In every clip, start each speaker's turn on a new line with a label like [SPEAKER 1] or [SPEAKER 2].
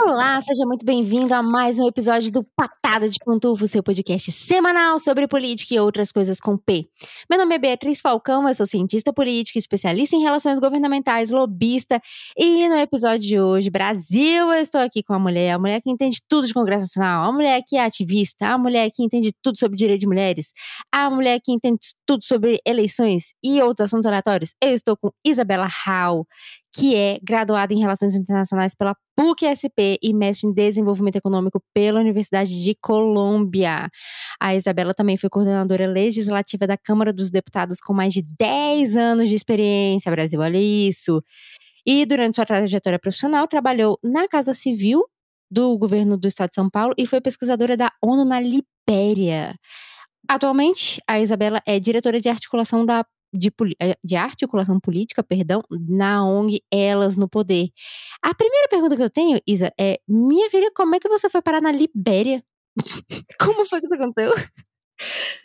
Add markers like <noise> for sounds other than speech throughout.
[SPEAKER 1] Olá, seja muito bem-vindo a mais um episódio do Patada de Pantufo, seu podcast semanal sobre política e outras coisas com P. Meu nome é Beatriz Falcão, eu sou cientista política, especialista em relações governamentais, lobista, e no episódio de hoje, Brasil, eu estou aqui com a mulher, a mulher que entende tudo de Congresso Nacional, a mulher que é ativista, a mulher que entende tudo sobre direito de mulheres, a mulher que entende tudo sobre eleições e outros assuntos aleatórios. Eu estou com Isabela Hall, que é graduada em Relações Internacionais pela PUC-SP e mestre em Desenvolvimento Econômico pela Universidade de Colômbia. A Isabela também foi coordenadora legislativa da Câmara dos Deputados com mais de 10 anos de experiência. Brasil, olha isso. E durante sua trajetória profissional, trabalhou na Casa Civil do governo do Estado de São Paulo e foi pesquisadora da ONU na Libéria. Atualmente, a Isabela é diretora de articulação da de, eh, de, articulação política, perdão, na ONG Elas no Poder. A primeira pergunta que eu tenho, Isa, é: minha filha, como é que você foi parar na Libéria? <laughs> como foi que isso aconteceu?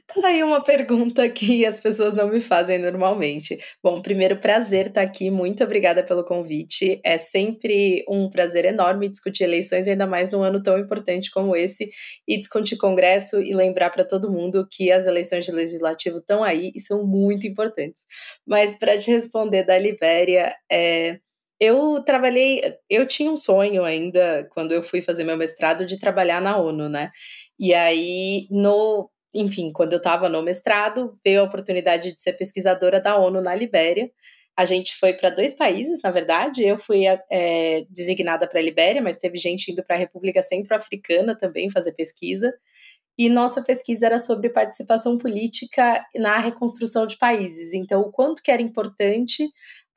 [SPEAKER 2] Tá aí uma pergunta que as pessoas não me fazem normalmente. Bom, primeiro, prazer estar aqui. Muito obrigada pelo convite. É sempre um prazer enorme discutir eleições, ainda mais num ano tão importante como esse, e discutir Congresso e lembrar para todo mundo que as eleições de legislativo estão aí e são muito importantes. Mas para te responder da Libéria, é, eu trabalhei, eu tinha um sonho ainda quando eu fui fazer meu mestrado de trabalhar na ONU, né? E aí no enfim, quando eu estava no mestrado, veio a oportunidade de ser pesquisadora da ONU na Libéria. A gente foi para dois países, na verdade. Eu fui é, designada para a Libéria, mas teve gente indo para a República Centro-Africana também fazer pesquisa. E nossa pesquisa era sobre participação política na reconstrução de países. Então, o quanto que era importante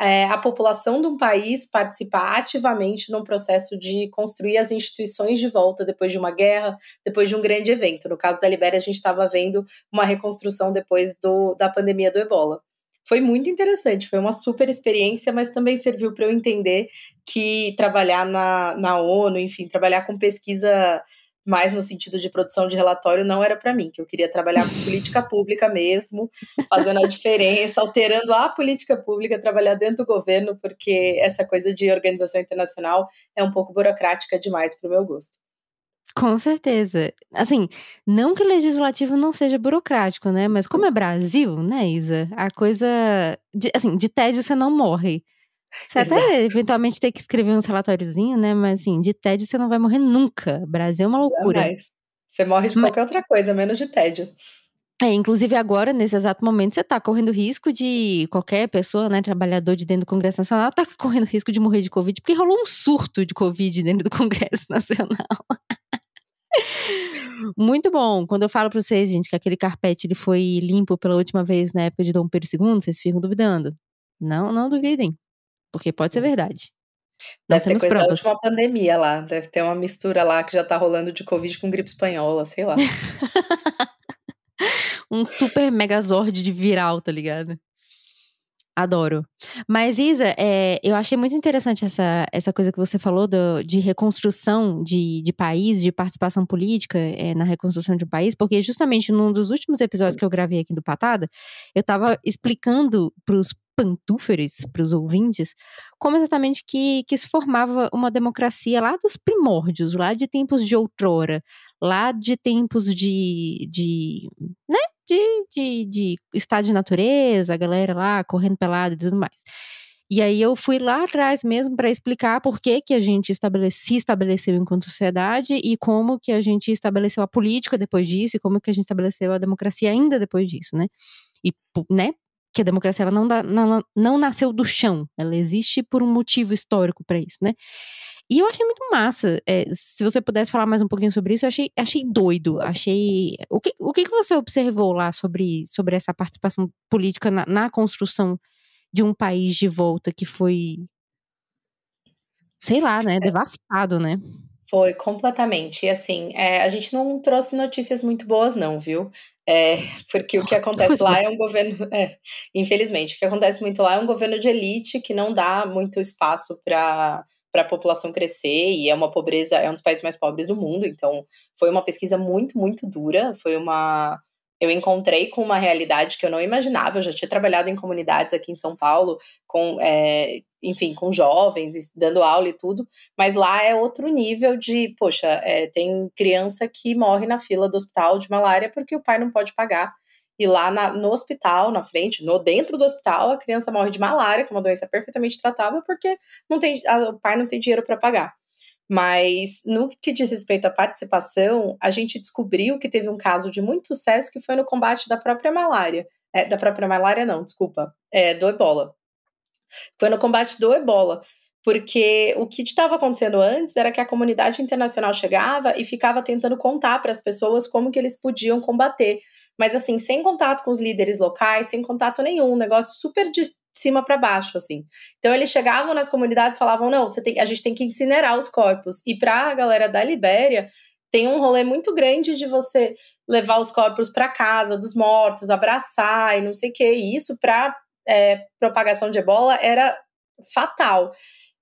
[SPEAKER 2] é, a população de um país participar ativamente num processo de construir as instituições de volta depois de uma guerra, depois de um grande evento. No caso da Libéria, a gente estava vendo uma reconstrução depois do, da pandemia do ebola. Foi muito interessante, foi uma super experiência, mas também serviu para eu entender que trabalhar na, na ONU, enfim, trabalhar com pesquisa mais no sentido de produção de relatório não era para mim, que eu queria trabalhar com política pública mesmo, fazendo a diferença, alterando a política pública, trabalhar dentro do governo, porque essa coisa de organização internacional é um pouco burocrática demais para o meu gosto.
[SPEAKER 1] Com certeza. Assim, não que o legislativo não seja burocrático, né? Mas como é Brasil, né, Isa? A coisa. De, assim, de tédio você não morre. Você Exato. até eventualmente tem que escrever uns relatóriozinhos, né? Mas assim, de tédio você não vai morrer nunca. Brasil é uma loucura.
[SPEAKER 2] Jamais. Você morre de qualquer Mas... outra coisa, menos de tédio.
[SPEAKER 1] É, inclusive agora, nesse exato momento, você tá correndo risco de qualquer pessoa, né, trabalhador de dentro do Congresso Nacional, tá <laughs> correndo risco de morrer de Covid, porque rolou um surto de Covid dentro do <laughs> Congresso Nacional. <laughs> Muito bom. Quando eu falo pra vocês, gente, que aquele carpete ele foi limpo pela última vez na época de Dom Pedro II, vocês ficam duvidando. Não, não duvidem. Porque pode ser hum. verdade.
[SPEAKER 2] Não Deve ter coisa provas. da última pandemia lá. Deve ter uma mistura lá que já tá rolando de Covid com gripe espanhola, sei lá. <laughs>
[SPEAKER 1] um super megazord de viral, tá ligado? Adoro. Mas, Isa, é, eu achei muito interessante essa, essa coisa que você falou do, de reconstrução de, de país, de participação política é, na reconstrução de um país, porque justamente num dos últimos episódios que eu gravei aqui do Patada, eu estava explicando para os pantúferes para os ouvintes, como exatamente que, que se formava uma democracia lá dos primórdios, lá de tempos de outrora, lá de tempos de, de né, de, de, de estado de natureza, a galera lá correndo pelada e tudo mais. E aí eu fui lá atrás mesmo para explicar por que, que a gente estabelece, se estabeleceu enquanto sociedade e como que a gente estabeleceu a política depois disso e como que a gente estabeleceu a democracia ainda depois disso, né? E, né, que a democracia ela não, dá, não, não nasceu do chão, ela existe por um motivo histórico para isso, né? E eu achei muito massa. É, se você pudesse falar mais um pouquinho sobre isso, eu achei, achei doido. Achei. O que, o que você observou lá sobre, sobre essa participação política na, na construção de um país de volta que foi. Sei lá, né? É. Devastado, né?
[SPEAKER 2] Foi completamente. E assim, é, a gente não trouxe notícias muito boas, não, viu? É, porque o que acontece lá é um governo. É, infelizmente, o que acontece muito lá é um governo de elite que não dá muito espaço para para a população crescer e é uma pobreza, é um dos países mais pobres do mundo, então foi uma pesquisa muito, muito dura, foi uma eu encontrei com uma realidade que eu não imaginava. Eu já tinha trabalhado em comunidades aqui em São Paulo com é, enfim, com jovens, dando aula e tudo, mas lá é outro nível de, poxa, é, tem criança que morre na fila do hospital de malária porque o pai não pode pagar. E lá na, no hospital, na frente, no dentro do hospital, a criança morre de malária, que é uma doença perfeitamente tratável, porque não tem, a, o pai não tem dinheiro para pagar. Mas no que diz respeito à participação, a gente descobriu que teve um caso de muito sucesso que foi no combate da própria malária. É, da própria malária, não, desculpa. É, do ebola. Foi no combate do ebola. Porque o que estava acontecendo antes era que a comunidade internacional chegava e ficava tentando contar para as pessoas como que eles podiam combater. Mas assim, sem contato com os líderes locais, sem contato nenhum, um negócio super de cima para baixo, assim. Então eles chegavam nas comunidades falavam: não, você tem, a gente tem que incinerar os corpos. E para a galera da Libéria, tem um rolê muito grande de você levar os corpos para casa dos mortos, abraçar e não sei o que. E isso para é, propagação de ebola era fatal.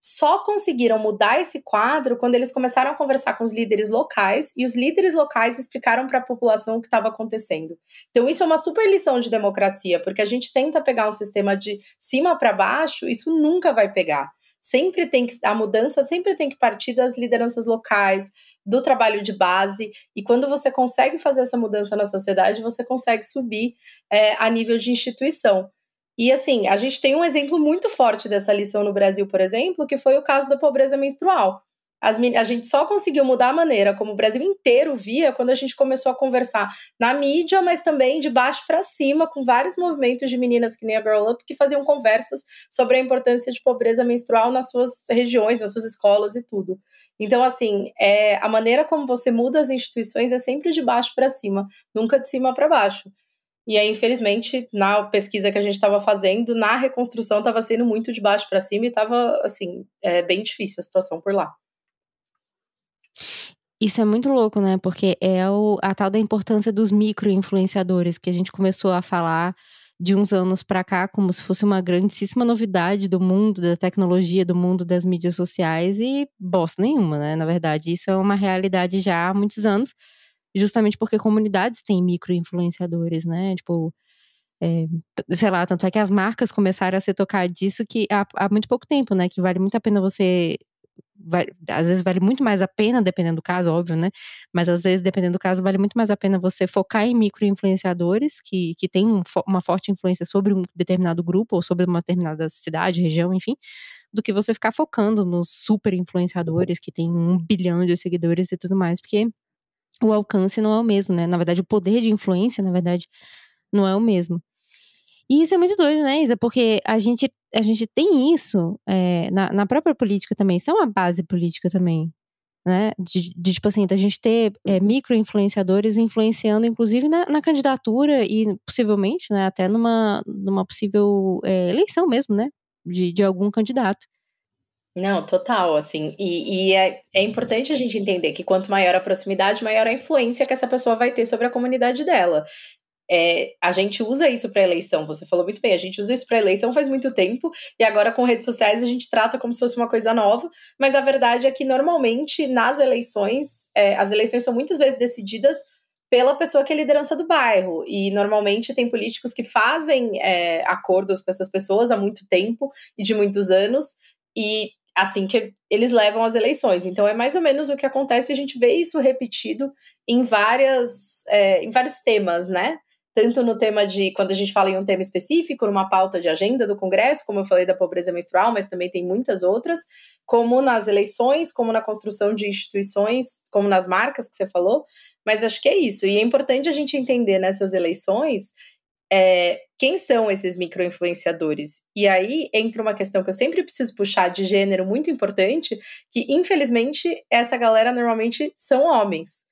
[SPEAKER 2] Só conseguiram mudar esse quadro quando eles começaram a conversar com os líderes locais e os líderes locais explicaram para a população o que estava acontecendo. Então, isso é uma super lição de democracia, porque a gente tenta pegar um sistema de cima para baixo, isso nunca vai pegar sempre tem que a mudança sempre tem que partir das lideranças locais, do trabalho de base. E quando você consegue fazer essa mudança na sociedade, você consegue subir é, a nível de instituição. E assim, a gente tem um exemplo muito forte dessa lição no Brasil, por exemplo, que foi o caso da pobreza menstrual. As, a gente só conseguiu mudar a maneira como o Brasil inteiro via quando a gente começou a conversar na mídia, mas também de baixo para cima, com vários movimentos de meninas que nem a Girl Up que faziam conversas sobre a importância de pobreza menstrual nas suas regiões, nas suas escolas e tudo. Então, assim, é, a maneira como você muda as instituições é sempre de baixo para cima, nunca de cima para baixo. E aí, infelizmente, na pesquisa que a gente estava fazendo, na reconstrução estava sendo muito de baixo para cima e estava, assim, é, bem difícil a situação por lá.
[SPEAKER 1] Isso é muito louco, né? Porque é o, a tal da importância dos micro-influenciadores que a gente começou a falar de uns anos para cá como se fosse uma grandíssima novidade do mundo da tecnologia, do mundo das mídias sociais e bosta nenhuma, né? Na verdade, isso é uma realidade já há muitos anos, justamente porque comunidades têm micro-influenciadores, né? Tipo, é, sei lá, tanto é que as marcas começaram a se tocar disso que há, há muito pouco tempo, né? Que vale muito a pena você vai, às vezes vale muito mais a pena, dependendo do caso, óbvio, né? Mas às vezes, dependendo do caso, vale muito mais a pena você focar em micro-influenciadores que, que têm um, uma forte influência sobre um determinado grupo ou sobre uma determinada cidade, região, enfim, do que você ficar focando nos super influenciadores que têm um bilhão de seguidores e tudo mais, porque o alcance não é o mesmo, né? Na verdade, o poder de influência, na verdade, não é o mesmo. E isso é muito doido, né, Isa? Porque a gente, a gente tem isso é, na, na própria política também. Isso é uma base política também. Né? De, de tipo assim, da gente ter é, micro-influenciadores influenciando, inclusive, na, na, candidatura e possivelmente, né, até numa, numa possível é, eleição mesmo, né? De, de algum candidato.
[SPEAKER 2] Não, total, assim, e, e é, é importante a gente entender que quanto maior a proximidade, maior a influência que essa pessoa vai ter sobre a comunidade dela. É, a gente usa isso para eleição, você falou muito bem, a gente usa isso para eleição faz muito tempo, e agora com redes sociais a gente trata como se fosse uma coisa nova, mas a verdade é que normalmente nas eleições, é, as eleições são muitas vezes decididas pela pessoa que é liderança do bairro, e normalmente tem políticos que fazem é, acordos com essas pessoas há muito tempo e de muitos anos, e assim que eles levam as eleições. Então é mais ou menos o que acontece, a gente vê isso repetido em várias é, em vários temas, né? tanto no tema de quando a gente fala em um tema específico, numa pauta de agenda do Congresso, como eu falei da pobreza menstrual, mas também tem muitas outras, como nas eleições, como na construção de instituições, como nas marcas que você falou. Mas acho que é isso. E é importante a gente entender nessas eleições é, quem são esses micro-influenciadores. E aí entra uma questão que eu sempre preciso puxar de gênero muito importante, que infelizmente essa galera normalmente são homens.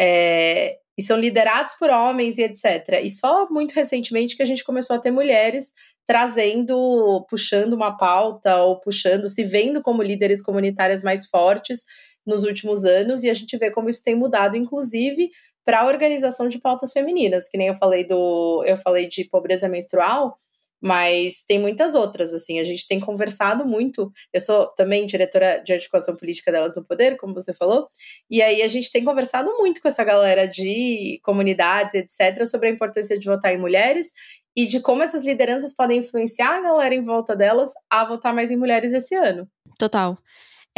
[SPEAKER 2] É, e são liderados por homens e etc. E só muito recentemente que a gente começou a ter mulheres trazendo, puxando uma pauta ou puxando, se vendo como líderes comunitárias mais fortes nos últimos anos, e a gente vê como isso tem mudado, inclusive para a organização de pautas femininas, que nem eu falei do, eu falei de pobreza menstrual, mas tem muitas outras, assim, a gente tem conversado muito. Eu sou também diretora de articulação política delas no poder, como você falou, e aí a gente tem conversado muito com essa galera de comunidades, etc., sobre a importância de votar em mulheres e de como essas lideranças podem influenciar a galera em volta delas a votar mais em mulheres esse ano.
[SPEAKER 1] Total.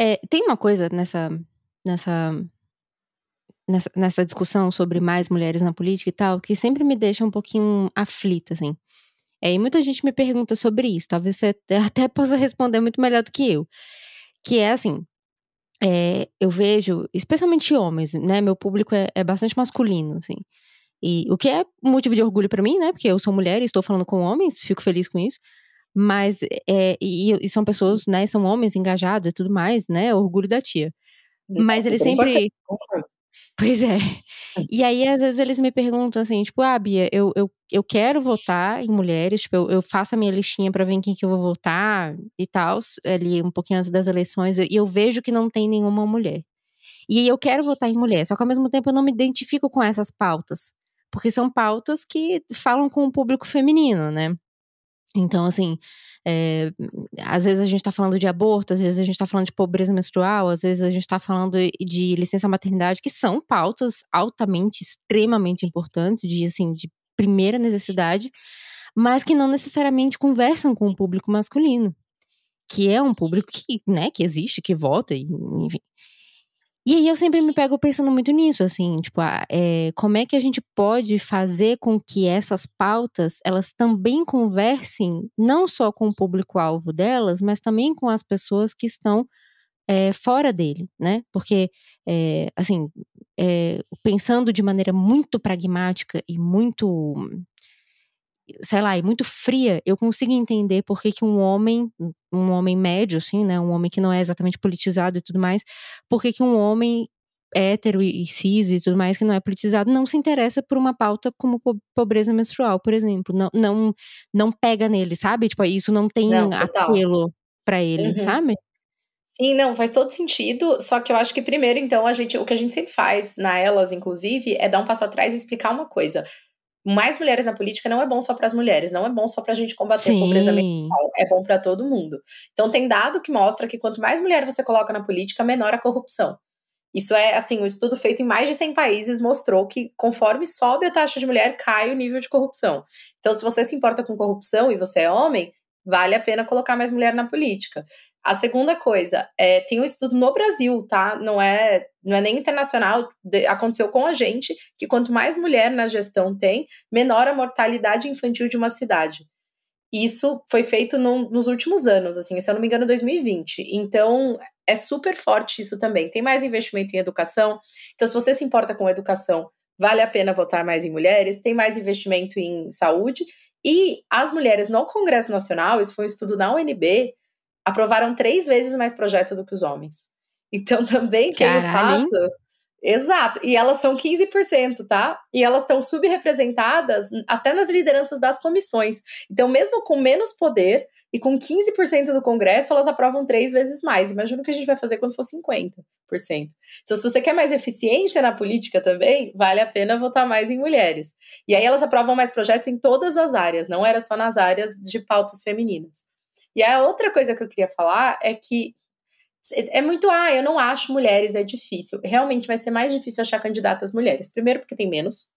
[SPEAKER 1] É, tem uma coisa nessa, nessa nessa, nessa discussão sobre mais mulheres na política e tal, que sempre me deixa um pouquinho aflita, assim. É, e muita gente me pergunta sobre isso, talvez você <laughs> até possa responder muito melhor do que eu. Que é assim, é, eu vejo, especialmente homens, né? Meu público é, é, bastante masculino, assim. E o que é motivo de orgulho para mim, né? Porque eu sou mulher e estou falando com homens, fico feliz com isso. Mas, é, e, e, são pessoas, né? São homens engajados e tudo mais, né? Orgulho da tia. Mas eles sempre. Pois é. E aí, às vezes, eles me perguntam assim, tipo, ah, Bia, eu, eu, eu quero votar em mulheres, tipo, eu, eu faço a minha listinha para ver em quem que eu vou votar e tal, ali um pouquinho antes das eleições, e eu vejo que não tem nenhuma mulher. E eu quero votar em mulher, só que ao mesmo tempo eu não me identifico com essas pautas, porque são pautas que falam com o público feminino, né? Então, assim, é, às vezes a gente está falando de aborto, às vezes a gente está falando de pobreza menstrual, às vezes a gente está falando de licença maternidade, que são pautas altamente, extremamente importantes, de, assim, de primeira necessidade, mas que não necessariamente conversam com o público masculino, que é um público que, né, que existe, que vota, enfim. E aí eu sempre me pego pensando muito nisso, assim, tipo, é, como é que a gente pode fazer com que essas pautas, elas também conversem não só com o público-alvo delas, mas também com as pessoas que estão é, fora dele, né? Porque, é, assim, pensando de maneira muito pragmática e muito sei lá, e muito fria, eu consigo entender por que, que um homem, um homem médio, assim, né, um homem que não é exatamente politizado e tudo mais, por que, que um homem hétero e cis e tudo mais que não é politizado não se interessa por uma pauta como pobreza menstrual, por exemplo, não não não pega nele, sabe? Tipo, isso não tem não, apelo para ele, uhum. sabe?
[SPEAKER 2] Sim, não, faz todo sentido. Só que eu acho que primeiro, então, a gente, o que a gente sempre faz na Elas, inclusive, é dar um passo atrás e explicar uma coisa mais mulheres na política não é bom só para as mulheres, não é bom só para a gente combater Sim. a pobreza mental, é bom para todo mundo. Então tem dado que mostra que quanto mais mulher você coloca na política, menor a corrupção. Isso é, assim, um estudo feito em mais de 100 países mostrou que conforme sobe a taxa de mulher, cai o nível de corrupção. Então, se você se importa com corrupção e você é homem, vale a pena colocar mais mulher na política. A segunda coisa, é, tem um estudo no Brasil, tá? Não é, não é nem internacional, de, aconteceu com a gente, que quanto mais mulher na gestão tem, menor a mortalidade infantil de uma cidade. Isso foi feito no, nos últimos anos, assim, se eu não me engano, 2020. Então, é super forte isso também. Tem mais investimento em educação. Então, se você se importa com educação, vale a pena votar mais em mulheres. Tem mais investimento em saúde. E as mulheres no Congresso Nacional, isso foi um estudo da UNB, aprovaram três vezes mais projeto do que os homens. Então <laughs> também tem o fato. Exato, e elas são 15%, tá? E elas estão subrepresentadas até nas lideranças das comissões. Então, mesmo com menos poder e com 15% do Congresso, elas aprovam três vezes mais. Imagina o que a gente vai fazer quando for 50%. Então, se você quer mais eficiência na política também, vale a pena votar mais em mulheres. E aí elas aprovam mais projetos em todas as áreas, não era só nas áreas de pautas femininas. E a outra coisa que eu queria falar é que é muito, ah, eu não acho mulheres, é difícil. Realmente vai ser mais difícil achar candidatas mulheres. Primeiro, porque tem menos.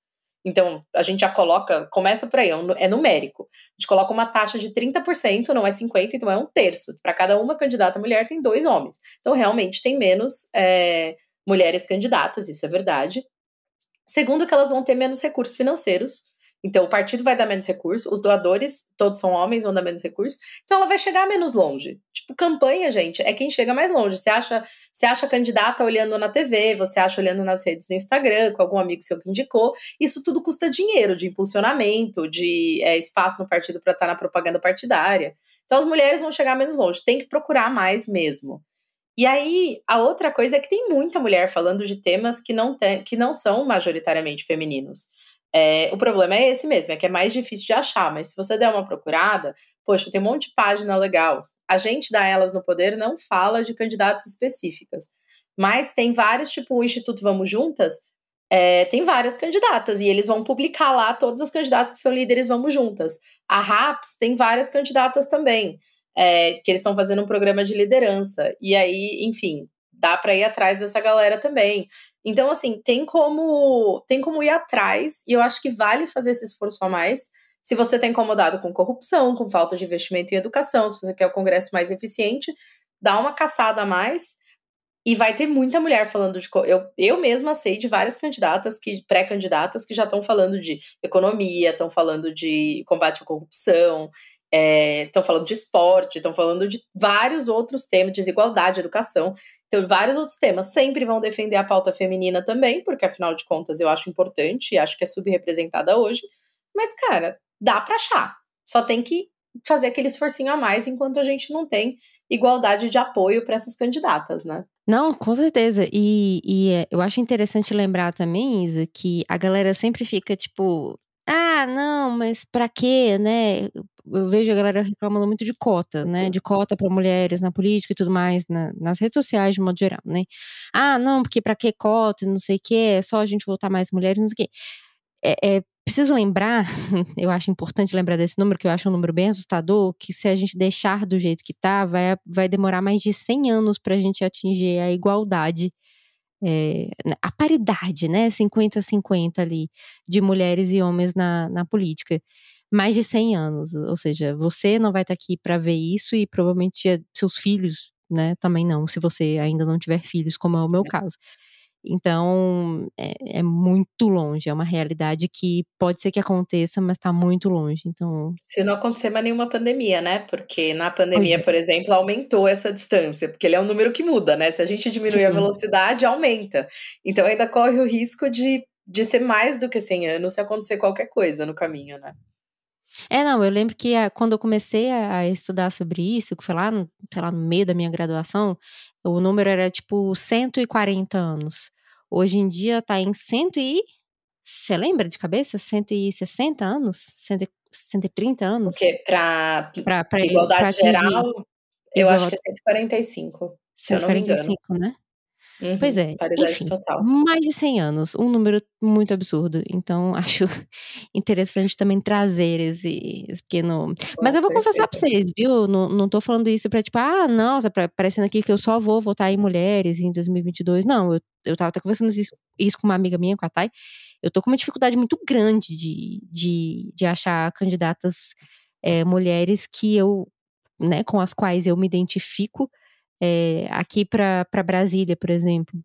[SPEAKER 2] Então, a gente já coloca, começa por aí, é, é numérico. A gente coloca uma taxa de 30%, não é 50%, então é um terço. Para cada uma candidata mulher, tem dois homens. Então, realmente tem menos é, mulheres candidatas, isso é verdade. Segundo, que elas vão ter menos recursos financeiros então, o partido vai dar menos recurso, os doadores, todos são homens, vão dar menos recurso. Então, ela vai chegar menos longe. Tipo, campanha, gente, é quem chega mais longe. Você acha, você acha candidata olhando na TV, você acha olhando nas redes do Instagram, com algum amigo seu que indicou. Isso tudo custa dinheiro, de impulsionamento, de é, espaço no partido para estar tá na propaganda partidária. Então, as mulheres vão chegar menos longe. Tem que procurar mais mesmo. E aí, a outra coisa é que tem muita mulher falando de temas que não, tem, que não são majoritariamente femininos. É, o problema é esse mesmo, é que é mais difícil de achar, mas se você der uma procurada, poxa, tem um monte de página legal. A gente da Elas no Poder não fala de candidatas específicas, mas tem vários, tipo o Instituto Vamos Juntas, é, tem várias candidatas e eles vão publicar lá todas as candidatas que são líderes Vamos Juntas. A RAPS tem várias candidatas também, é, que eles estão fazendo um programa de liderança. E aí, enfim, dá para ir atrás dessa galera também. Então, assim, tem como tem como ir atrás, e eu acho que vale fazer esse esforço a mais. Se você está incomodado com corrupção, com falta de investimento em educação, se você quer o Congresso mais eficiente, dá uma caçada a mais e vai ter muita mulher falando de. Eu, eu mesma sei de várias candidatas, que pré-candidatas, que já estão falando de economia, estão falando de combate à corrupção, estão é, falando de esporte, estão falando de vários outros temas, desigualdade, educação. Então, vários outros temas. Sempre vão defender a pauta feminina também, porque afinal de contas eu acho importante e acho que é subrepresentada hoje. Mas, cara, dá para achar. Só tem que fazer aquele esforcinho a mais enquanto a gente não tem igualdade de apoio para essas candidatas, né?
[SPEAKER 1] Não, com certeza. E, e é, eu acho interessante lembrar também, Isa, que a galera sempre fica tipo, ah, não, mas pra quê, né? Eu vejo a galera reclamando muito de cota, né? De cota para mulheres na política e tudo mais, na, nas redes sociais de modo geral, né? Ah, não, porque pra que cota, não sei o quê, é só a gente voltar mais mulheres, não sei o quê. É, é, preciso lembrar, <laughs> eu acho importante lembrar desse número, que eu acho um número bem assustador, que se a gente deixar do jeito que tá, vai, vai demorar mais de 100 anos para a gente atingir a igualdade, é, a paridade, né, 50-50 ali, de mulheres e homens na, na política. Mais de 100 anos, ou seja, você não vai estar aqui para ver isso e provavelmente seus filhos, né, também não, se você ainda não tiver filhos, como é o meu caso. Então, é, é, muito longe, é uma realidade que pode ser que aconteça, mas está muito longe. Então,
[SPEAKER 2] se não acontecer mais nenhuma pandemia, né? Porque na pandemia, é. por exemplo, aumentou essa distância, porque ele é um número que muda, né? Se a gente diminuir Sim. a velocidade, aumenta. Então, ainda corre o risco de, de ser mais do que 100 anos se acontecer qualquer coisa no caminho, né?
[SPEAKER 1] É, não, eu lembro que a, quando eu comecei a, a, estudar sobre isso, que foi lá no, sei lá, no meio da minha graduação, o número era tipo 140 anos. Hoje em dia tá em 100 e. Você lembra de cabeça? 160 anos? 130 anos?
[SPEAKER 2] Porque pra, pra, pra igualdade pra geral, eu igual... acho que é 145. 145, se eu não me engano.
[SPEAKER 1] né? Uhum, pois é. Enfim, total. Mais de 100 anos, um número muito absurdo. Então, <laughs> acho interessante também trazer esse, esse pequeno. Com Mas eu vou certeza. confessar pra vocês, viu? Não, não tô falando isso pra tipo, ah, nossa, pra, parecendo aqui que eu só vou votar em mulheres em 2022. Não, eu, eu tava até conversando isso, isso com uma amiga minha, com a Thay. Eu tô com uma dificuldade muito grande de, de, de achar candidatas é, mulheres que eu, né, com as quais eu me identifico é, aqui para Brasília, por exemplo.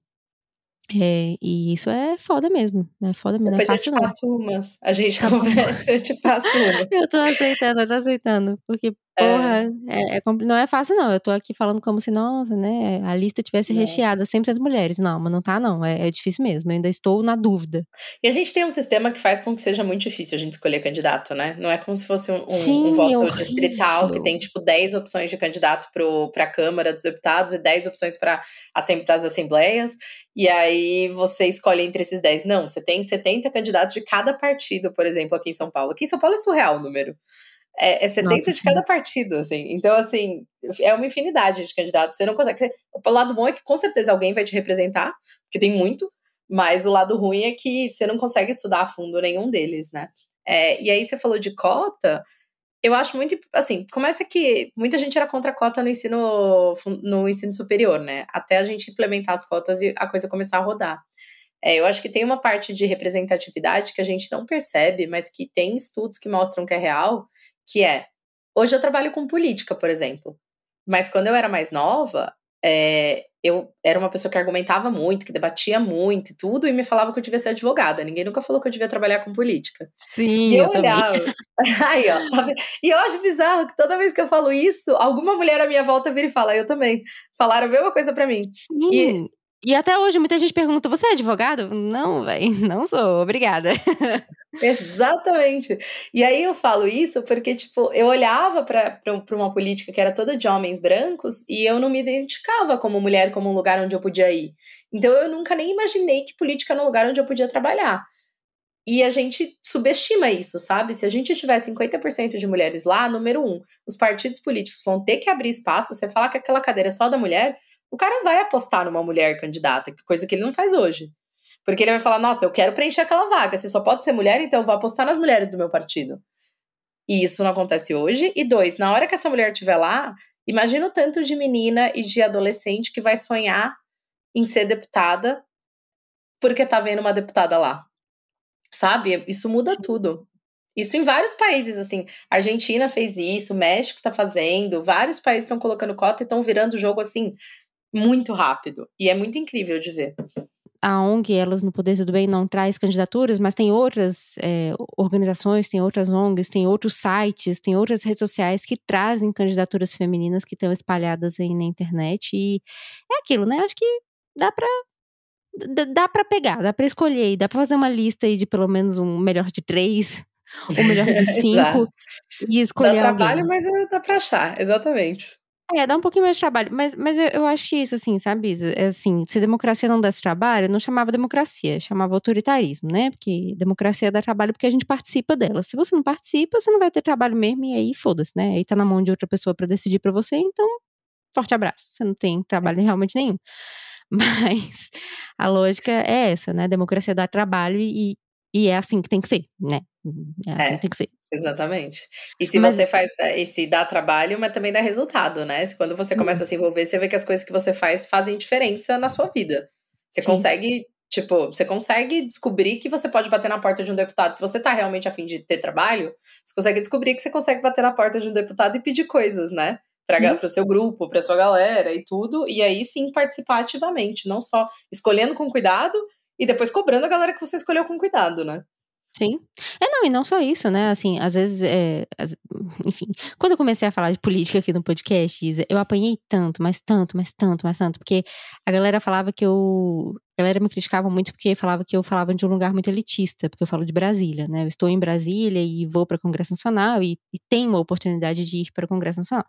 [SPEAKER 1] É, e isso é foda mesmo. É foda mesmo.
[SPEAKER 2] Depois
[SPEAKER 1] é
[SPEAKER 2] fácil, eu te faço umas. A gente tá <laughs> conversa, eu te faço uma.
[SPEAKER 1] eu tô aceitando, eu tô aceitando. Porque, porra, é. É, é, não é fácil, não. Eu tô aqui falando como se, nossa, né, a lista tivesse é. recheada 100% mulheres. Não, mas não tá, não. É, é, difícil mesmo. Eu ainda estou na dúvida.
[SPEAKER 2] E a gente tem um sistema que faz com que seja muito difícil a gente escolher candidato, né? Não é como se fosse um, um, Sim, um voto distrital que tem, tipo, 10 opções de candidato pro, pra Câmara dos Deputados e 10 opções para as assembleias. E aí você escolhe entre esses 10. Não, você tem 70 candidatos de cada partido, por exemplo, aqui em São Paulo. Aqui em São Paulo é surreal o número. É, é 70 Nossa, de cada partido, assim. Então, assim, é uma infinidade de candidatos. Você não consegue. O lado bom é que com certeza alguém vai te representar, porque tem muito, mas o lado ruim é que você não consegue estudar a fundo nenhum deles, né? É, e aí você falou de cota eu acho muito, assim, começa que muita gente era contra a cota no ensino, no ensino superior, né? Até a gente implementar as cotas e a coisa começar a rodar. É, eu acho que tem uma parte de representatividade que a gente não percebe, mas que tem estudos que mostram que é real, que é, hoje eu trabalho com política, por exemplo, mas quando eu era mais nova, é, eu era uma pessoa que argumentava muito, que debatia muito e tudo, e me falava que eu devia ser advogada. Ninguém nunca falou que eu devia trabalhar com política.
[SPEAKER 1] Sim,
[SPEAKER 2] e
[SPEAKER 1] eu, eu olhava. <laughs>
[SPEAKER 2] Aí, ó, tá... E eu acho bizarro que toda vez que eu falo isso, alguma mulher à minha volta vira e fala, eu também. Falaram a mesma coisa para mim.
[SPEAKER 1] Sim. E... E até hoje muita gente pergunta: você é advogado? Não, velho, <laughs> não sou, obrigada.
[SPEAKER 2] Exatamente. E aí eu falo isso porque, tipo, eu olhava para uma política que era toda de homens brancos e eu não me identificava como mulher, como um lugar onde eu podia ir. Então eu nunca nem imaginei que política era um lugar onde eu podia trabalhar. E a gente subestima isso, sabe? Se a gente tiver 50% de mulheres lá, número um, os partidos políticos vão ter que abrir espaço. Você falar que aquela cadeira é só da mulher, o cara vai apostar numa mulher candidata, coisa que ele não faz hoje. Porque ele vai falar: nossa, eu quero preencher aquela vaga. Você só pode ser mulher, então eu vou apostar nas mulheres do meu partido. E isso não acontece hoje. E dois, na hora que essa mulher estiver lá, imagina o tanto de menina e de adolescente que vai sonhar em ser deputada porque tá vendo uma deputada lá. Sabe? Isso muda Sim. tudo. Isso em vários países, assim. A Argentina fez isso, o México está fazendo, vários países estão colocando cota e estão virando o jogo assim muito rápido. E é muito incrível de ver.
[SPEAKER 1] A ONG Elas no Poder do Bem não traz candidaturas, mas tem outras é, organizações, tem outras ONGs, tem outros sites, tem outras redes sociais que trazem candidaturas femininas que estão espalhadas aí na internet. E é aquilo, né? Acho que dá para dá para pegar, dá para escolher, dá para fazer uma lista aí de pelo menos um melhor de três o melhor de <laughs> cinco e escolher
[SPEAKER 2] dá trabalho,
[SPEAKER 1] alguém.
[SPEAKER 2] mas é, dá pra achar, exatamente.
[SPEAKER 1] É, dá um pouquinho mais de trabalho, mas, mas eu, eu acho isso, assim, sabe, é assim, se democracia não desse trabalho, não chamava democracia, chamava autoritarismo, né, porque democracia dá trabalho porque a gente participa dela, se você não participa, você não vai ter trabalho mesmo, e aí foda-se, né, aí tá na mão de outra pessoa para decidir para você, então, forte abraço, você não tem trabalho realmente nenhum. <laughs> Mas a lógica é essa, né, democracia dá trabalho e, e é assim que tem que ser, né? É assim é, que tem que ser.
[SPEAKER 2] Exatamente. E se mas, você faz eh, esse dá trabalho, mas também dá resultado, né? Quando você começa a se envolver, você vê que as coisas que você faz fazem diferença na sua vida. Você sim. consegue, tipo, você consegue descobrir que você pode bater na porta de um deputado. Se você tá realmente afim de ter trabalho, você consegue descobrir que você consegue bater na porta de um deputado e pedir coisas, né? Para o seu grupo, para sua galera e tudo, e aí sim participar ativamente, não só escolhendo com cuidado, e depois cobrando a galera que você escolheu com cuidado, né?
[SPEAKER 1] Sim. É, não, e não só isso, né? Assim, às vezes, é, as, enfim, quando eu comecei a falar de política aqui no podcast, eu apanhei tanto, mas tanto, mas tanto, mas tanto, porque a galera falava que eu. A galera me criticava muito porque falava que eu falava de um lugar muito elitista, porque eu falo de Brasília, né? Eu estou em Brasília e vou para o Congresso Nacional e, e tenho a oportunidade de ir para o Congresso Nacional.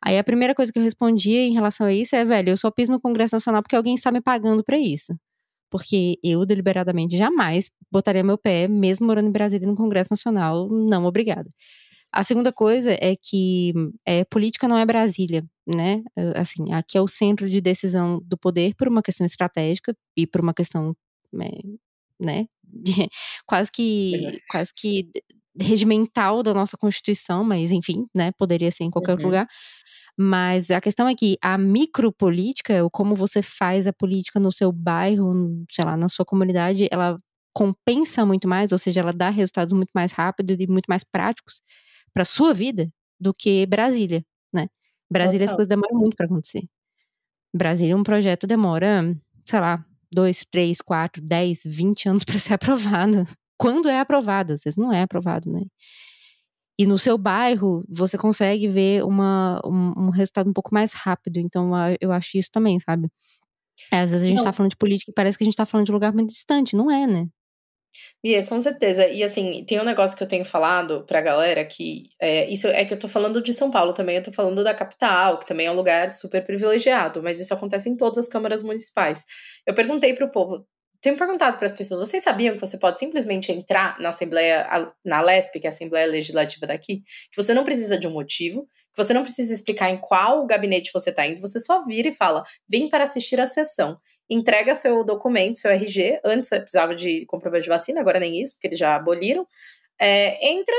[SPEAKER 1] Aí a primeira coisa que eu respondia em relação a isso é, velho, eu só piso no Congresso Nacional porque alguém está me pagando para isso porque eu deliberadamente jamais botaria meu pé, mesmo morando em Brasília no Congresso Nacional, não obrigada. A segunda coisa é que é, política não é Brasília, né? Assim, aqui é o centro de decisão do poder por uma questão estratégica e por uma questão, é, né? <laughs> quase que, é. quase que regimental da nossa Constituição, mas enfim, né? Poderia ser em qualquer uhum. lugar. Mas a questão é que a micropolítica, ou como você faz a política no seu bairro, sei lá, na sua comunidade, ela compensa muito mais, ou seja, ela dá resultados muito mais rápidos e muito mais práticos para sua vida do que Brasília, né? Brasília Total. as coisas demoram muito para acontecer. Brasília um projeto demora, sei lá, dois, três, quatro, dez, vinte anos <laughs> para ser aprovado. Quando é aprovado, às vezes não é aprovado, né? E no seu bairro, você consegue ver uma, um, um resultado um pouco mais rápido. Então, eu acho isso também, sabe? É, às vezes a gente não. tá falando de política e parece que a gente tá falando de um lugar muito distante. Não é, né?
[SPEAKER 2] Bia, com certeza. E assim, tem um negócio que eu tenho falado pra galera que. É, isso é que eu tô falando de São Paulo também, eu tô falando da capital, que também é um lugar super privilegiado, mas isso acontece em todas as câmaras municipais. Eu perguntei pro povo, tenho perguntado para as pessoas: vocês sabiam que você pode simplesmente entrar na Assembleia, na LESP, que é a Assembleia Legislativa daqui, que você não precisa de um motivo, que você não precisa explicar em qual gabinete você está indo, você só vira e fala: vem para assistir a sessão. Entrega seu documento, seu RG. Antes você precisava de comprovante de vacina, agora nem isso, porque eles já aboliram. É, entra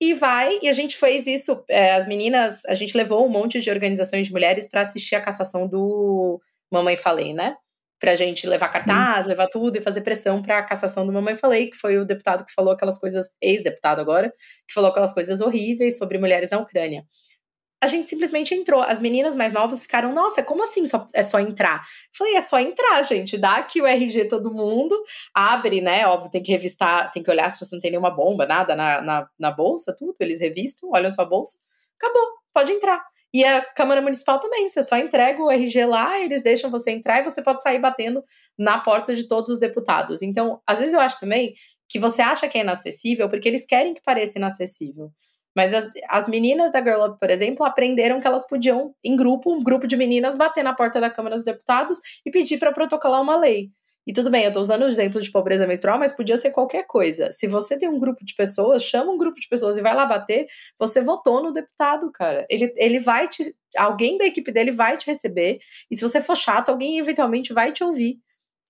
[SPEAKER 2] e vai, e a gente fez isso. É, as meninas, a gente levou um monte de organizações de mulheres para assistir a cassação do Mamãe Falei, né? Pra gente levar cartaz, hum. levar tudo e fazer pressão pra cassação do Mamãe Falei, que foi o deputado que falou aquelas coisas, ex-deputado agora, que falou aquelas coisas horríveis sobre mulheres na Ucrânia. A gente simplesmente entrou. As meninas mais novas ficaram, nossa, como assim só, é só entrar? falei, é só entrar, gente. Dá aqui o RG todo mundo, abre, né? Óbvio, tem que revistar, tem que olhar se você não tem nenhuma bomba, nada na, na, na bolsa, tudo. Eles revistam, olham sua bolsa. Acabou, pode entrar. E a Câmara Municipal também, você só entrega o RG lá, eles deixam você entrar e você pode sair batendo na porta de todos os deputados. Então, às vezes eu acho também que você acha que é inacessível porque eles querem que pareça inacessível. Mas as, as meninas da Girl Up, por exemplo, aprenderam que elas podiam, em grupo, um grupo de meninas, bater na porta da Câmara dos Deputados e pedir para protocolar uma lei. E tudo bem, eu tô usando o exemplo de pobreza menstrual, mas podia ser qualquer coisa. Se você tem um grupo de pessoas, chama um grupo de pessoas e vai lá bater, você votou no deputado, cara. Ele, ele vai te. Alguém da equipe dele vai te receber. E se você for chato, alguém eventualmente vai te ouvir.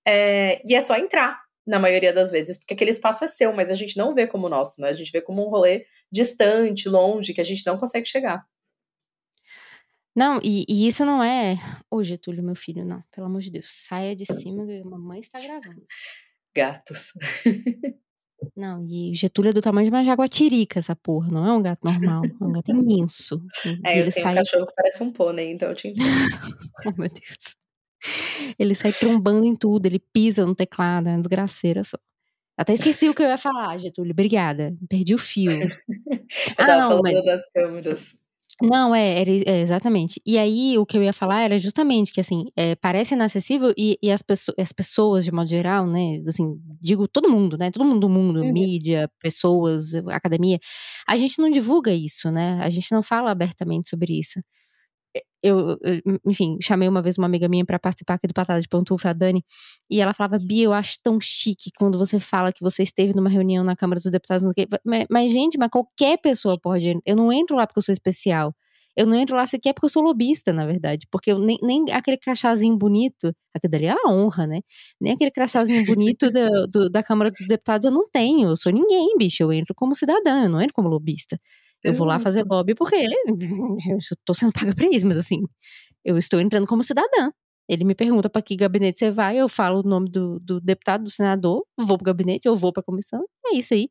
[SPEAKER 2] É, e é só entrar. na maioria das vezes, porque aquele espaço é seu, mas a gente não vê como nosso, né? A gente vê como um rolê distante, longe, que a gente não consegue chegar.
[SPEAKER 1] Não, e, e isso não é. Ô, Getúlio, meu filho, não. Pelo amor de Deus. Saia de cima, que a mamãe está gravando.
[SPEAKER 2] Gatos.
[SPEAKER 1] Não, e Getúlio é do tamanho de uma jaguatirica, essa porra. Não é um gato normal. É um gato imenso.
[SPEAKER 2] É, eu ele tenho sai... um cachorro que parece um pônei, então eu te entendo. <laughs>
[SPEAKER 1] oh, meu Deus. Ele sai trombando em tudo, ele pisa no teclado, é uma desgraceira só. Até esqueci o que eu ia falar, Getúlio. Obrigada. Perdi o fio.
[SPEAKER 2] eu ah, tava não, falando mas... das câmeras.
[SPEAKER 1] Não, é, era, é, exatamente. E aí, o que eu ia falar era justamente que, assim, é, parece inacessível e, e as, pessoas, as pessoas, de modo geral, né, assim, digo todo mundo, né, todo mundo do mundo, uhum. mídia, pessoas, academia, a gente não divulga isso, né, a gente não fala abertamente sobre isso eu, enfim, chamei uma vez uma amiga minha para participar aqui do Patada de Pantufa, a Dani, e ela falava, Bia, eu acho tão chique quando você fala que você esteve numa reunião na Câmara dos Deputados. Mas, mas, gente, mas qualquer pessoa pode. Eu não entro lá porque eu sou especial. Eu não entro lá sequer porque eu sou lobista, na verdade. Porque eu, nem, nem aquele crachazinho bonito, aquele dali é a honra, né? Nem aquele crachazinho bonito da, do, da Câmara dos Deputados eu não tenho. Eu sou ninguém, bicho. Eu entro como cidadã, eu não entro como lobista. Eu vou lá fazer lobby porque <laughs> eu estou sendo paga pra isso, mas assim, eu estou entrando como cidadã. Ele me pergunta para que gabinete você vai, eu falo o nome do, do deputado, do senador, vou pro gabinete, eu vou pra comissão, é isso aí.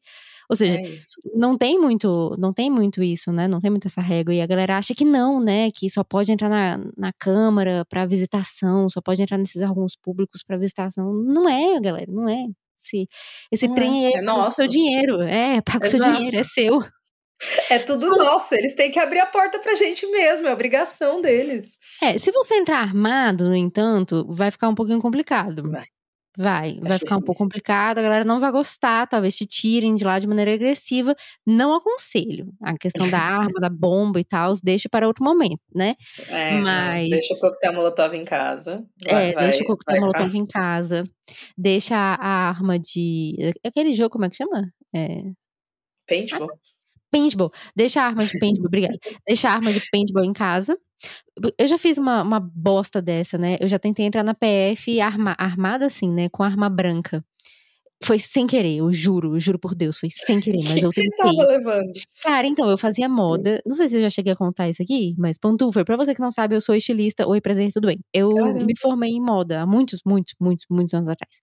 [SPEAKER 1] Ou seja, é não tem muito, não tem muito isso, né? Não tem muito essa regra. E a galera acha que não, né? Que só pode entrar na, na Câmara para visitação, só pode entrar nesses órgãos públicos para visitação. Não é, galera, não é. Esse, esse trem é, é paga o seu dinheiro. É, paga o seu dinheiro, é seu.
[SPEAKER 2] É tudo nosso, eles têm que abrir a porta pra gente mesmo, é obrigação deles.
[SPEAKER 1] É, se você entrar armado, no entanto, vai ficar um pouquinho complicado. Vai. Vai, vai ficar um pouco complicado, a galera não vai gostar, talvez te tirem de lá de maneira agressiva. Não aconselho. A questão da arma, da bomba e tal, deixa para outro momento, né?
[SPEAKER 2] É, Mas. Deixa o coquetel molotov em casa.
[SPEAKER 1] Vai, é, vai, deixa o coquetel molotov em casa. Deixa a, a, arma de. Aquele jogo, como é que chama? É.
[SPEAKER 2] Paintball? Ah,
[SPEAKER 1] paintball. Deixa a arma de paintball, obrigada. <laughs> Deixa a arma de paintball em casa. Eu já fiz uma, uma bosta dessa, né? Eu já tentei entrar na PF arma, armada assim, né? Com arma branca. Foi sem querer, eu juro, eu juro por Deus, foi sem querer, <laughs> mas eu tentei.
[SPEAKER 2] Você tava levando?
[SPEAKER 1] Cara, então, eu fazia moda. Não sei se eu já cheguei a contar isso aqui, mas Pantufer, pra você que não sabe, eu sou estilista. Oi, prazer, tudo bem? Eu Caramba. me formei em moda há muitos, muitos, muitos, muitos anos atrás.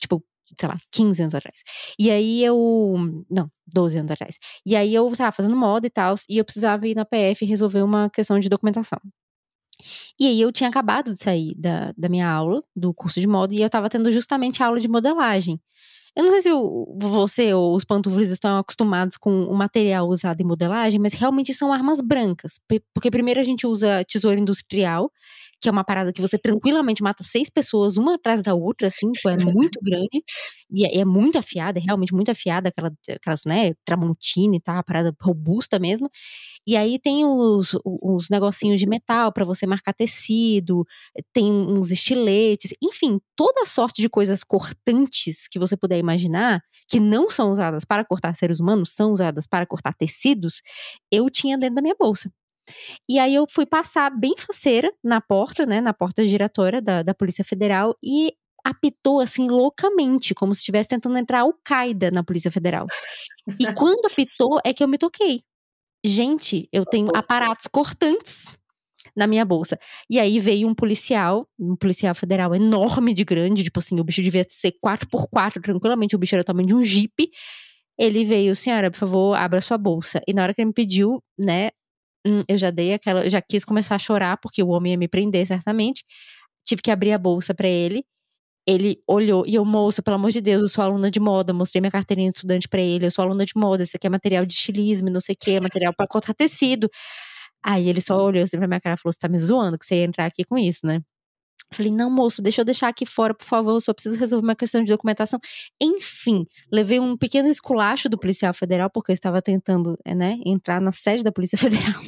[SPEAKER 1] Tipo, sei lá, 15 anos atrás. E aí eu. Não, 12 anos atrás. E aí eu tava fazendo moda e tal, e eu precisava ir na PF resolver uma questão de documentação. E aí eu tinha acabado de sair da, da minha aula, do curso de moda, e eu tava tendo justamente aula de modelagem. Eu não sei se você ou os pantufres estão acostumados com o material usado em modelagem, mas realmente são armas brancas. Porque primeiro a gente usa tesoura industrial, que é uma parada que você tranquilamente mata seis pessoas, uma atrás da outra, assim, tipo, é muito <laughs> grande, e é, é, muito afiada, é realmente muito afiada, aquela, aquelas, né, tramontina e tal, a parada robusta mesmo. E aí tem os, os negocinhos de metal para você marcar tecido, tem uns estiletes, enfim, toda sorte de coisas cortantes que você puder imaginar, que não são usadas para cortar seres humanos, são usadas para cortar tecidos, eu tinha dentro da minha bolsa. E aí eu fui passar bem faceira na porta, né, na porta giratória da, da Polícia Federal e apitou assim loucamente, como se estivesse tentando entrar Al-Qaeda na Polícia Federal. E <laughs> quando apitou é que eu me toquei. Gente, eu tenho aparatos cortantes na minha bolsa. E aí veio um policial, um policial federal enorme de grande, tipo assim, o bicho devia ser 4x4 tranquilamente, o bicho era o tamanho de um jipe. Ele veio, senhora, por favor, abra sua bolsa. E na hora que ele me pediu, né, Hum, eu já dei aquela, eu já quis começar a chorar porque o homem ia me prender certamente. Tive que abrir a bolsa para ele. Ele olhou e eu, moço, pelo amor de Deus, eu sou aluna de moda, mostrei minha carteirinha de estudante para ele, eu sou aluna de moda, isso aqui é material de estilismo, não sei o que, é material para cortar tecido. Aí ele só olhou assim pra minha cara e falou: Você tá me zoando que você ia entrar aqui com isso, né? Falei, não, moço, deixa eu deixar aqui fora, por favor, eu só preciso resolver uma questão de documentação. Enfim, levei um pequeno esculacho do policial federal, porque eu estava tentando, eh, né, entrar na sede da Polícia <laughs> Federal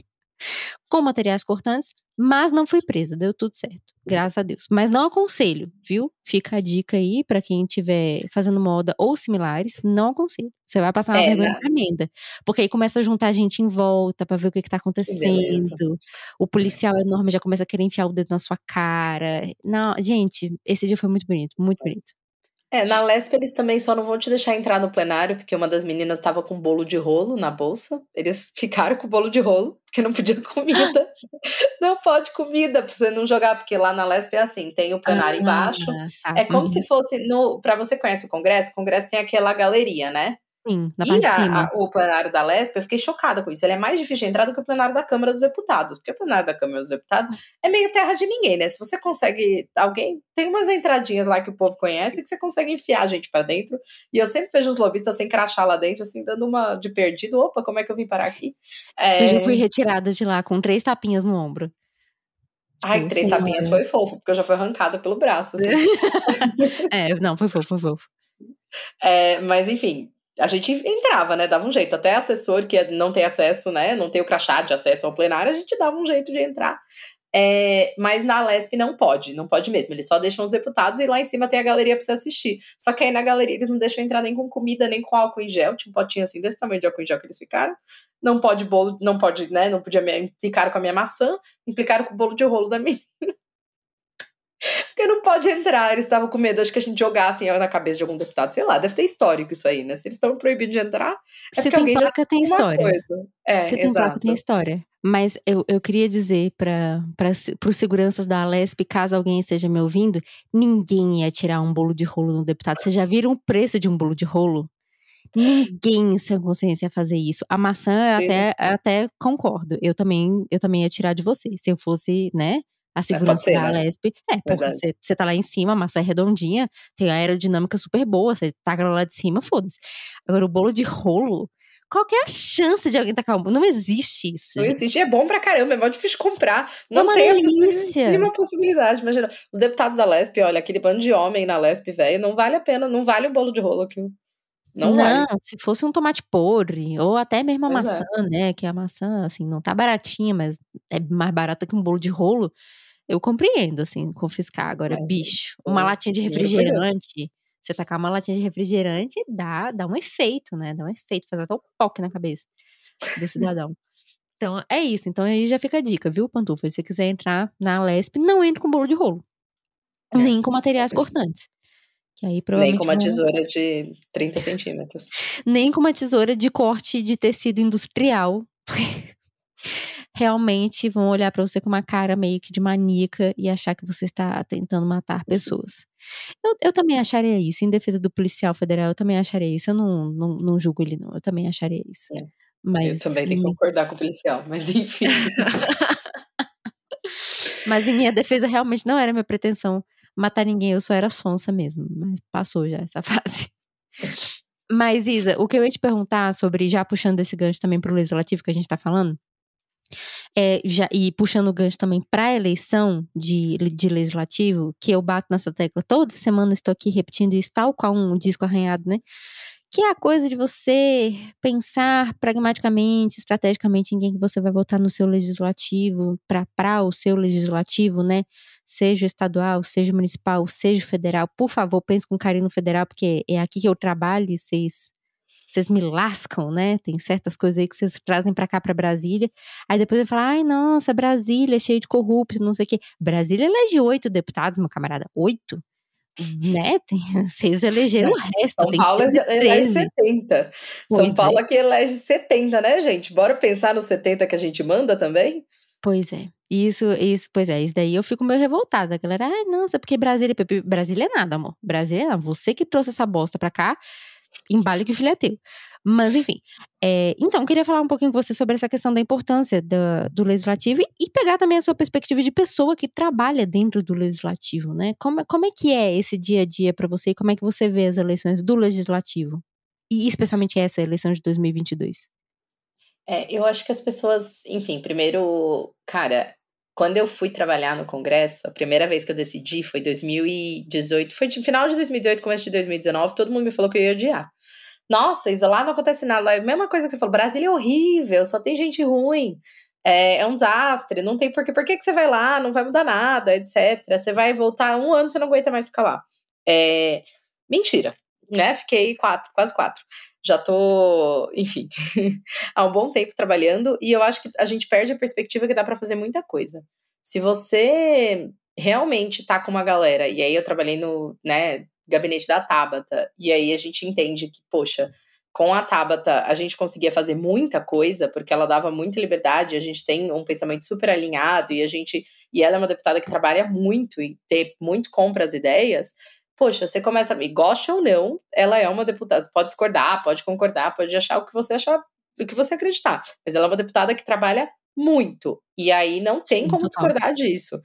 [SPEAKER 1] com materiais cortantes, mas não fui presa, deu tudo certo, graças a Deus. Mas não aconselho, viu? Fica a dica aí para quem estiver fazendo moda ou similares, não aconselho. Você vai passar uma é, vergonha tremenda. Porque aí começa a juntar gente em volta para ver o que, que tá acontecendo. O policial enorme já começa a querer enfiar o dedo na sua cara. Não, gente, esse dia foi muito bonito, muito bonito.
[SPEAKER 2] É, na Lesp eles também só não vão te deixar entrar no plenário, porque uma das meninas estava com bolo de rolo na bolsa. Eles ficaram com o bolo de rolo, porque não podia <laughs> comida. não pode comida pra você não jogar, porque lá na Lesp é assim, tem o plenário ah, embaixo. Tá. É como uhum. se fosse no. Para você conhece o Congresso, o Congresso tem aquela galeria, né?
[SPEAKER 1] Sim, na
[SPEAKER 2] e
[SPEAKER 1] parte a, de cima.
[SPEAKER 2] A, o plenário da LESP, eu fiquei chocada com isso. Ele é mais difícil de entrar do que o plenário da Câmara dos Deputados. Porque o plenário da Câmara dos Deputados é meio terra de ninguém, né? Se você consegue. Alguém. Tem umas entradinhas lá que o povo conhece que você consegue enfiar a gente para dentro. E eu sempre vejo os lobistas sem crachá lá dentro, assim, dando uma de perdido. Opa, como é que eu vim parar aqui?
[SPEAKER 1] É... Eu já fui retirada de lá com três tapinhas no ombro.
[SPEAKER 2] Ai, tipo, três tapinhas foi fofo, porque eu já fui arrancada pelo braço. Assim. <laughs>
[SPEAKER 1] é, não, foi fofo, foi fofo.
[SPEAKER 2] É, mas enfim, a gente entrava, né? Dava um jeito. Até assessor que não tem acesso, né? Não tem o crachá de acesso ao plenário, a gente dava um jeito de entrar. É, mas na Lesp não pode, não pode mesmo. Eles só deixam os deputados e lá em cima tem a galeria pra você assistir. Só que aí na galeria eles não deixam entrar nem com comida, nem com álcool em gel. Tinha um potinho assim desse tamanho de álcool em gel que eles ficaram. Não pode bolo, não pode, né? Não podia. Implicaram com a minha maçã, implicaram com o bolo de rolo da <laughs> menina. Porque não pode entrar, eles estavam com medo, acho que a gente jogasse na cabeça de algum deputado, sei lá, deve ter histórico isso aí, né? Se eles estão proibidos de entrar, é
[SPEAKER 1] Se
[SPEAKER 2] porque alguém
[SPEAKER 1] placa,
[SPEAKER 2] já
[SPEAKER 1] tem história.
[SPEAKER 2] É,
[SPEAKER 1] Se tem
[SPEAKER 2] exato.
[SPEAKER 1] placa, tem história. Mas eu, eu queria dizer para os seguranças da Alesp, caso alguém esteja me ouvindo, ninguém ia tirar um bolo de rolo no deputado. Vocês já viram o preço de um bolo de rolo? Ninguém sem consciência ia fazer isso. A maçã, até, até concordo. Eu também, eu também ia tirar de você. Se eu fosse, né, a é, segurança ser, da né? Lesp. É, porque você, você tá lá em cima, a massa é redondinha, tem a aerodinâmica super boa, você taca lá de cima, foda-se. Agora, o bolo de rolo, qual que é a chance de alguém tacar um bolo? Não existe isso.
[SPEAKER 2] Não gente. existe, é bom pra caramba, é mó difícil comprar.
[SPEAKER 1] Não é
[SPEAKER 2] tem
[SPEAKER 1] delícia.
[SPEAKER 2] nenhuma possibilidade. Imagina, os deputados da Lesp, olha, aquele bando de homem na Lesp, velho, não vale a pena, não vale o bolo de rolo aqui. Não, não vale.
[SPEAKER 1] se fosse um tomate podre, ou até mesmo a pois maçã, é. né? Que a maçã, assim, não tá baratinha, mas é mais barata que um bolo de rolo. Eu compreendo, assim, confiscar. Agora, é, bicho, uma latinha de refrigerante. Você tacar uma latinha de refrigerante dá, dá um efeito, né? Dá um efeito, faz até um toque na cabeça do cidadão. então, é isso. Então, aí já fica a dica, viu, Pantufa? Se você quiser entrar na Lesp, não entre com bolo de rolo. É. Nem com materiais cortantes. Que aí,
[SPEAKER 2] Nem com uma tesoura de 30 centímetros. <laughs>
[SPEAKER 1] Nem com uma tesoura de corte de tecido industrial. <laughs> realmente vão olhar para você com uma cara meio que de maníaca e achar que você está tentando matar pessoas. Eu, eu também acharia isso. Em defesa do policial federal, eu também acharia isso. Eu não, não, não julgo ele, não. Eu também acharia isso. É. Mas,
[SPEAKER 2] eu também tenho que concordar com o policial, mas enfim. <laughs>
[SPEAKER 1] mas em minha defesa, realmente não era minha pretensão matar ninguém, eu só era sonsa mesmo. Mas passou já essa <laughs> fase. Mas, Isa, o que eu ia te perguntar sobre, já puxando esse gancho também pro legislativo que a gente tá falando, é, já, e puxando o gancho também para a eleição de, de legislativo, que eu bato nessa tecla toda semana, estou aqui repetindo isso, tal qual um disco arranhado, né? Que é a coisa de você pensar pragmaticamente, estrategicamente em quem que você vai votar no seu legislativo, para o seu legislativo, né? Seja estadual, seja municipal, seja federal. Por favor, pense com carinho no federal, porque é aqui que eu trabalho e vocês vocês me lascam, né? Tem certas coisas aí que vocês trazem para cá, para Brasília. Aí depois eu falo, ai, nossa, Brasília é cheio de corruptos, não sei o quê. Brasília elege oito deputados, meu camarada. Oito? né? <laughs> Tem, vocês elegeram o resto.
[SPEAKER 2] São Paulo elege 70. Pois São Paulo é. aqui elege 70, né, gente? Bora pensar nos 70 que a gente manda também?
[SPEAKER 1] Pois é. Isso, isso, pois é, isso daí eu fico meio revoltada. A galera, ai, não, é porque Brasília, Brasília é nada, amor. Brasília é nada. Você que trouxe essa bosta pra cá, embale que o filho é teu. Mas, enfim. É, então, queria falar um pouquinho com você sobre essa questão da importância do, do legislativo e, pegar também a sua perspectiva de pessoa que trabalha dentro do legislativo, né? Como, como é que é esse dia a dia para você e como é que você vê as eleições do legislativo? E especialmente essa eleição de 2022?
[SPEAKER 2] É, eu acho que as pessoas, enfim, primeiro, cara, quando eu fui trabalhar no Congresso, a primeira vez que eu decidi foi 2018, foi de final de 2018, começo de 2019, todo mundo me falou que eu ia odiar. Nossa, Isa, lá não acontece nada. É a mesma coisa que você falou, Brasília é horrível, só tem gente ruim, é, é um desastre, não tem porquê. Por que, que você vai lá? Não vai mudar nada, etc. Você vai voltar um ano, você não aguenta mais ficar lá. É, mentira, né? Fiquei quatro, quase quatro já tô, enfim, <laughs> há um bom tempo trabalhando e eu acho que a gente perde a perspectiva que dá para fazer muita coisa. Se você realmente tá com uma galera, e aí eu trabalhei no, né, gabinete da Tabata. E aí a gente entende que, poxa, com a Tabata a gente conseguia fazer muita coisa, porque ela dava muita liberdade, a gente tem um pensamento super alinhado e a gente e ela é uma deputada que trabalha muito e ter muito compra as ideias. Poxa, você começa a ver, gosta ou não, ela é uma deputada, pode discordar, pode concordar, pode achar o que você achar, o que você acreditar, mas ela é uma deputada que trabalha muito. E aí não tem Sim, como total. discordar disso.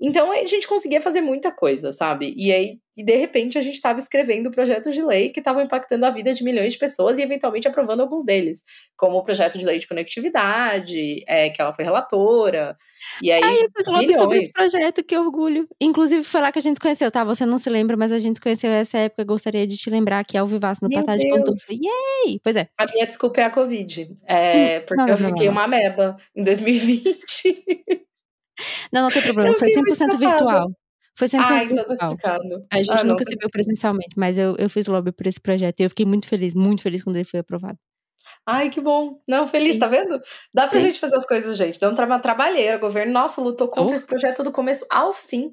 [SPEAKER 2] Então a gente conseguia fazer muita coisa, sabe? E aí, de repente, a gente estava escrevendo projetos de lei que estavam impactando a vida de milhões de pessoas e eventualmente aprovando alguns deles, como o projeto de lei de conectividade, é, que ela foi relatora. E aí,
[SPEAKER 1] eu fiz milhões. sobre esse projeto, que orgulho. Inclusive, foi lá que a gente conheceu, tá? Você não se lembra, mas a gente conheceu essa época. Gostaria de te lembrar que ao vivaço no Patá de Pantufa. Yay! Pois é.
[SPEAKER 2] A minha desculpa é a Covid. É, hum, porque não, não, eu fiquei não, uma ameba em 2020. <laughs>
[SPEAKER 1] Não, não tem problema. Foi 100% virtual. Foi 100%
[SPEAKER 2] ah,
[SPEAKER 1] virtual. A gente ah, nunca se viu presencialmente, mas eu, eu fiz lobby por esse projeto e eu fiquei muito feliz, muito feliz quando ele foi aprovado.
[SPEAKER 2] Ai, que bom. Não, feliz, Sim. tá vendo? Dá pra Sim. gente fazer as coisas, gente. Dá um tra trabalheira. O governo, nossa, lutou contra oh. esse projeto do começo ao fim.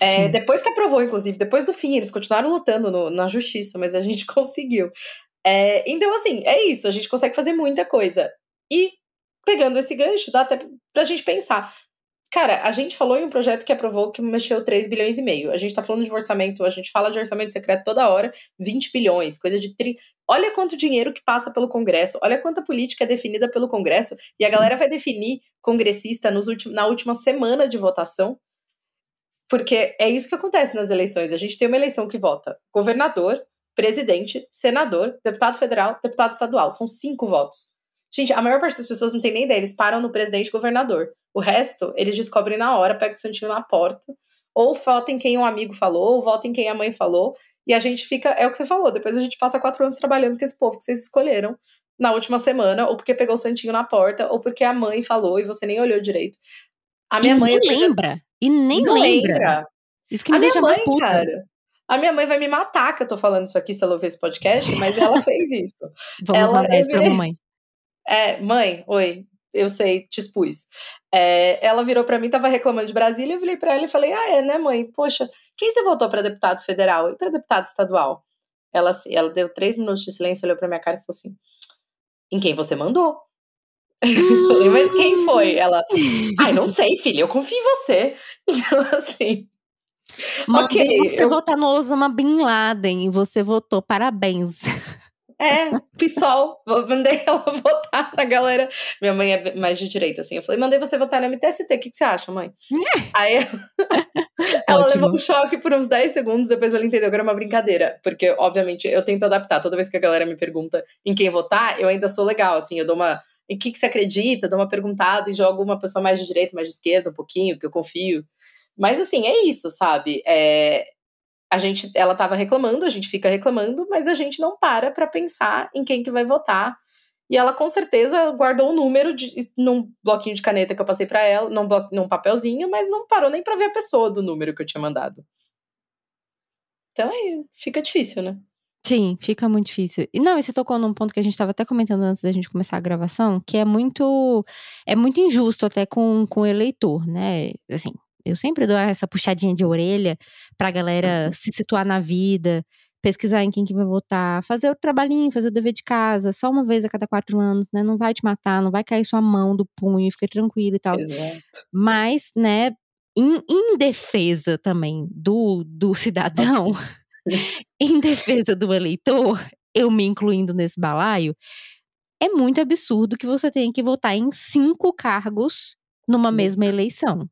[SPEAKER 2] É, depois que aprovou, inclusive, depois do fim, eles continuaram lutando no, na justiça, mas a gente <laughs> conseguiu. É, então, assim, é isso. A gente consegue fazer muita coisa. E pegando esse gancho, dá até pra gente pensar. Cara, a gente falou em um projeto que aprovou que mexeu 3 bilhões e meio. A gente tá falando de orçamento, a gente fala de orçamento secreto toda hora, 20 bilhões, coisa de tri... Olha quanto dinheiro que passa pelo Congresso, olha quanta política é definida pelo Congresso, e a Sim. galera vai definir congressista nos na última semana de votação. Porque é isso que acontece nas eleições. A gente tem uma eleição que vota governador, presidente, senador, deputado federal, deputado estadual. São cinco votos. Gente, a maior parte das pessoas não tem nem ideia, eles param no presidente e governador. O resto, eles descobrem na hora, pega o santinho na porta, ou votem quem um amigo falou, ou votem quem a mãe falou, e a gente fica, é o que você falou, depois a gente passa quatro anos trabalhando com esse povo que vocês escolheram na última semana, ou porque pegou o santinho na porta, ou porque a mãe falou e você nem olhou direito.
[SPEAKER 1] A minha e mãe. Nem lembra. E nem não lembra. lembra. Isso que me a deixa minha mãe, puta. cara.
[SPEAKER 2] A minha mãe vai me matar que eu tô falando isso aqui se ela ouvir esse podcast, mas ela fez isso. <laughs>
[SPEAKER 1] Vamos ela, mandar isso pra mamãe.
[SPEAKER 2] É, mãe, oi, eu sei, te expus. É, ela virou para mim, tava reclamando de Brasília, eu virei para ela e falei: Ah, é, né, mãe? Poxa, quem você votou para deputado federal e para deputado estadual? Ela, ela deu três minutos de silêncio, olhou pra minha cara e falou assim: Em quem você mandou? <laughs> Eu falei, mas quem foi? Ela, ai, não sei, filha, eu confio em você. <laughs> Então, assim.
[SPEAKER 1] Mandei okay, você eu... votar no Osama Bin Laden e você votou, parabéns.
[SPEAKER 2] É, PSOL, mandei ela <laughs> votar na galera. Minha mãe é mais de direita, assim. Eu falei, mandei você votar na MTST, o que, que você acha, mãe? <laughs> Aí ela <laughs> levou um choque por uns 10 segundos, depois ela entendeu que era uma brincadeira. Porque, obviamente, eu tento adaptar. Toda vez que a galera me pergunta em quem votar, eu ainda sou legal, assim. Eu dou uma. Em que, que você acredita? Dou uma perguntada e jogo uma pessoa mais de direita, mais de esquerda, um pouquinho, que eu confio. Mas, assim, é isso, sabe? É, a gente, ela estava reclamando, a gente fica reclamando, mas a gente não para para pensar em quem que vai votar. E ela com certeza guardou um número de, num bloquinho de caneta que eu passei para ela, num, blo, num papelzinho, mas não parou nem para ver a pessoa do número que eu tinha mandado. Então aí fica difícil, né?
[SPEAKER 1] Sim, fica muito difícil. E não, e você tocou num ponto que a gente estava até comentando antes da gente começar a gravação, que é muito é muito injusto até com, com o eleitor, né? Assim, eu sempre dou essa puxadinha de orelha pra galera uhum. se situar na vida, pesquisar em quem que vai votar, fazer o trabalhinho, fazer o dever de casa, só uma vez a cada quatro anos, né? Não vai te matar, não vai cair sua mão do punho, fica tranquilo e tal.
[SPEAKER 2] Exato.
[SPEAKER 1] Mas, né, em, em defesa também do, do cidadão, <laughs> em defesa do eleitor, eu me incluindo nesse balaio, é muito absurdo que você tenha que votar em cinco cargos numa mesma eleição.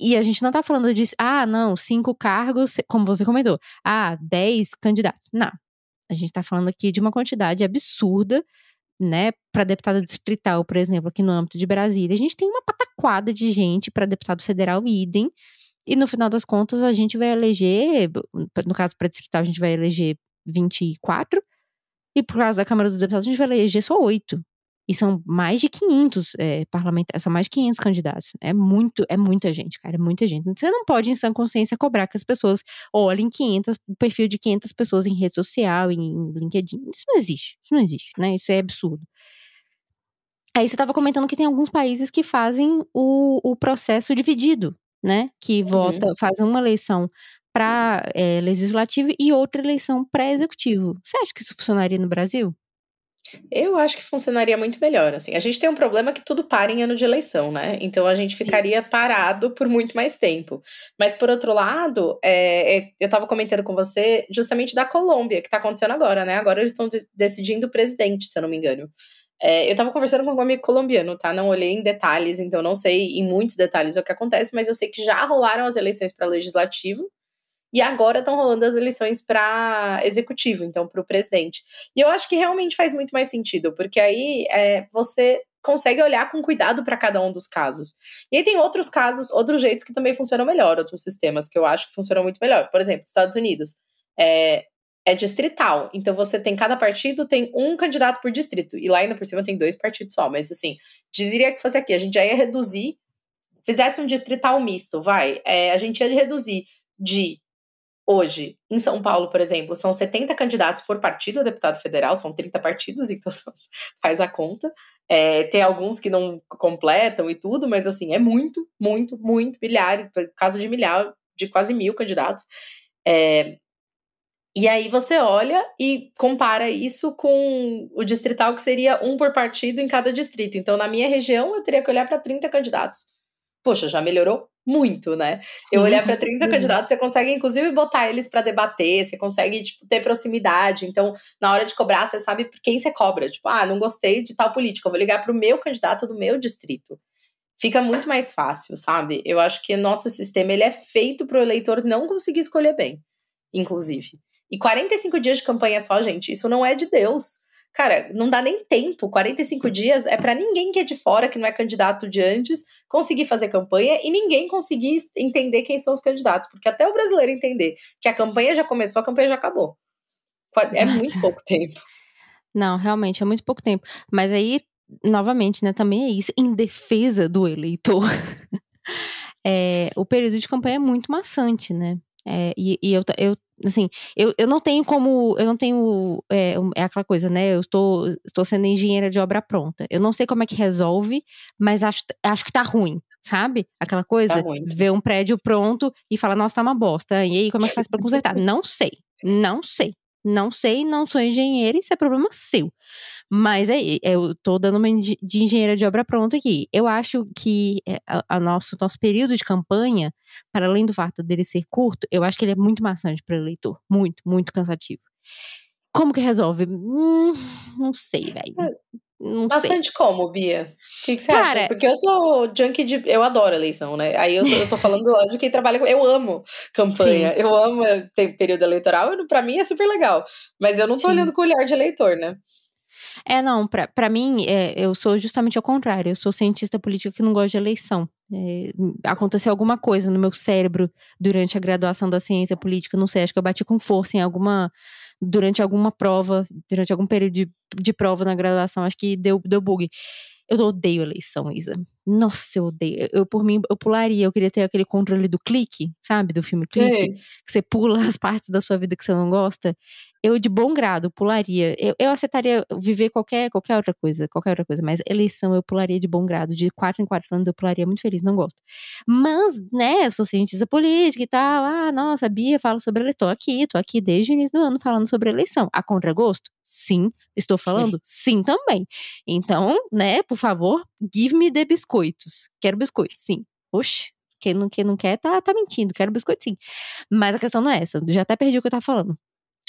[SPEAKER 1] E a gente não tá falando de, ah, não, cinco cargos, como você comentou, ah, dez candidatos. Não. A gente tá falando aqui de uma quantidade absurda, né, para deputado distrital, por exemplo, aqui no âmbito de Brasília. A gente tem uma pataquada de gente para deputado federal, idem. E no final das contas, a gente vai eleger, no caso para distrital, a gente vai eleger 24. E por causa da Câmara dos Deputados, a gente vai eleger só oito. E são mais de 500 é, parlamentares, são mais de 500 candidatos. É muito, é muita gente, cara, é muita gente. Você não pode, em sã consciência, cobrar que as pessoas olhem 500, o perfil de 500 pessoas em rede social, em LinkedIn. Isso não existe, isso não existe, né? Isso é absurdo. Aí você estava comentando que tem alguns países que fazem o, o processo dividido, né? Que uhum. vota, fazem uma eleição para é, legislativo e outra eleição para executivo. Você acha que isso funcionaria no Brasil?
[SPEAKER 2] Eu acho que funcionaria muito melhor, assim. A gente tem um problema que tudo para em ano de eleição, né? Então a gente ficaria parado por muito mais tempo. Mas por outro lado, é, é, eu estava comentando com você justamente da Colômbia, que está acontecendo agora, né? Agora eles estão de decidindo o presidente, se eu não me engano. É, eu estava conversando com um amigo colombiano, tá? Não olhei em detalhes, então não sei em muitos detalhes o que acontece, mas eu sei que já rolaram as eleições para legislativo e agora estão rolando as eleições para executivo, então para o presidente. E eu acho que realmente faz muito mais sentido, porque aí é, você consegue olhar com cuidado para cada um dos casos. E aí tem outros casos, outros jeitos que também funcionam melhor, outros sistemas que eu acho que funcionam muito melhor. Por exemplo, Estados Unidos. É, é distrital. Então você tem cada partido tem um candidato por distrito. E lá ainda por cima tem dois partidos só. Mas assim, diria que fosse aqui, a gente já ia reduzir, fizesse um distrital misto, vai. É, a gente ia reduzir de Hoje, em São Paulo, por exemplo, são 70 candidatos por partido a deputado federal, são 30 partidos, <laughs> então faz a conta. É, tem alguns que não completam e tudo, mas assim, é muito, muito, muito, milhares, caso de milhar, de quase mil candidatos. É, e aí você olha e compara isso com o distrital, que seria um por partido em cada distrito. Então, na minha região, eu teria que olhar para 30 candidatos. Poxa, já melhorou muito, né? Sim, eu olhar para 30 candidatos, você consegue inclusive botar eles para debater, você consegue tipo, ter proximidade. Então, na hora de cobrar, você sabe por quem você cobra. Tipo, ah, não gostei de tal política, eu vou ligar para o meu candidato do meu distrito. Fica muito mais fácil, sabe? Eu acho que nosso sistema ele é feito para o eleitor não conseguir escolher bem, inclusive. E 45 dias de campanha só, gente, isso não é de Deus. Cara, não dá nem tempo. 45 dias é para ninguém que é de fora, que não é candidato de antes, conseguir fazer campanha e ninguém conseguir entender quem são os candidatos. Porque até o brasileiro entender que a campanha já começou, a campanha já acabou. É muito pouco tempo.
[SPEAKER 1] Não, realmente, é muito pouco tempo. Mas aí, novamente, né, também é isso, em defesa do eleitor. <laughs> é, o período de campanha é muito maçante, né? É, e, e eu, eu assim, eu, eu não tenho como, eu não tenho, é, é aquela coisa, né, eu estou, estou sendo engenheira de obra pronta, eu não sei como é que resolve, mas acho, acho que tá ruim, sabe? Aquela coisa, tá ver um prédio pronto e falar, nossa, tá uma bosta, e aí como é que faz pra consertar? <laughs> não sei, não sei. Não sei, não sou engenheira, isso é problema seu. Mas é, eu tô dando uma de engenheira de obra pronta aqui. Eu acho que é, a, a nosso, nosso período de campanha, para além do fato dele ser curto, eu acho que ele é muito maçante para o eleitor. Muito, muito cansativo. Como que resolve? Hum, não sei, velho. Não
[SPEAKER 2] Bastante
[SPEAKER 1] sei.
[SPEAKER 2] como, Bia? O que, que você Cara, acha? Porque eu sou junkie de. Eu adoro eleição, né? Aí eu, sou, eu tô falando de quem trabalha com. Eu amo campanha, Sim. eu amo tem período eleitoral, pra mim é super legal. Mas eu não tô Sim. olhando com o olhar de eleitor, né?
[SPEAKER 1] É, não, pra, pra mim, é, eu sou justamente ao contrário. Eu sou cientista política que não gosta de eleição. É, aconteceu alguma coisa no meu cérebro durante a graduação da ciência política, não sei, acho que eu bati com força em alguma durante alguma prova, durante algum período de, de prova na graduação, acho que deu, deu bug. Eu odeio eleição, Isa. Nossa, eu odeio. Eu, por mim, eu pularia. Eu queria ter aquele controle do clique, sabe? Do filme Clique. Que você pula <laughs> as partes da sua vida que você não gosta. Eu, de bom grado, pularia. Eu, eu aceitaria viver qualquer, qualquer outra coisa, qualquer outra coisa. Mas eleição eu pularia de bom grado. De quatro em quatro anos eu pularia muito feliz, não gosto. Mas, né, eu sou cientista política e tal. Ah, nossa, Bia fala sobre eleição. Tô aqui, tô aqui desde o início do ano falando sobre eleição. A contragosto? Sim. Estou falando? <laughs> Sim, também. Então, né, por favor, give me the biscoito biscoitos. Quero biscoitos, sim. Oxe, quem não, quem não quer tá, tá mentindo. Quero biscoito, sim. Mas a questão não é essa. Já até perdi o que eu tava falando.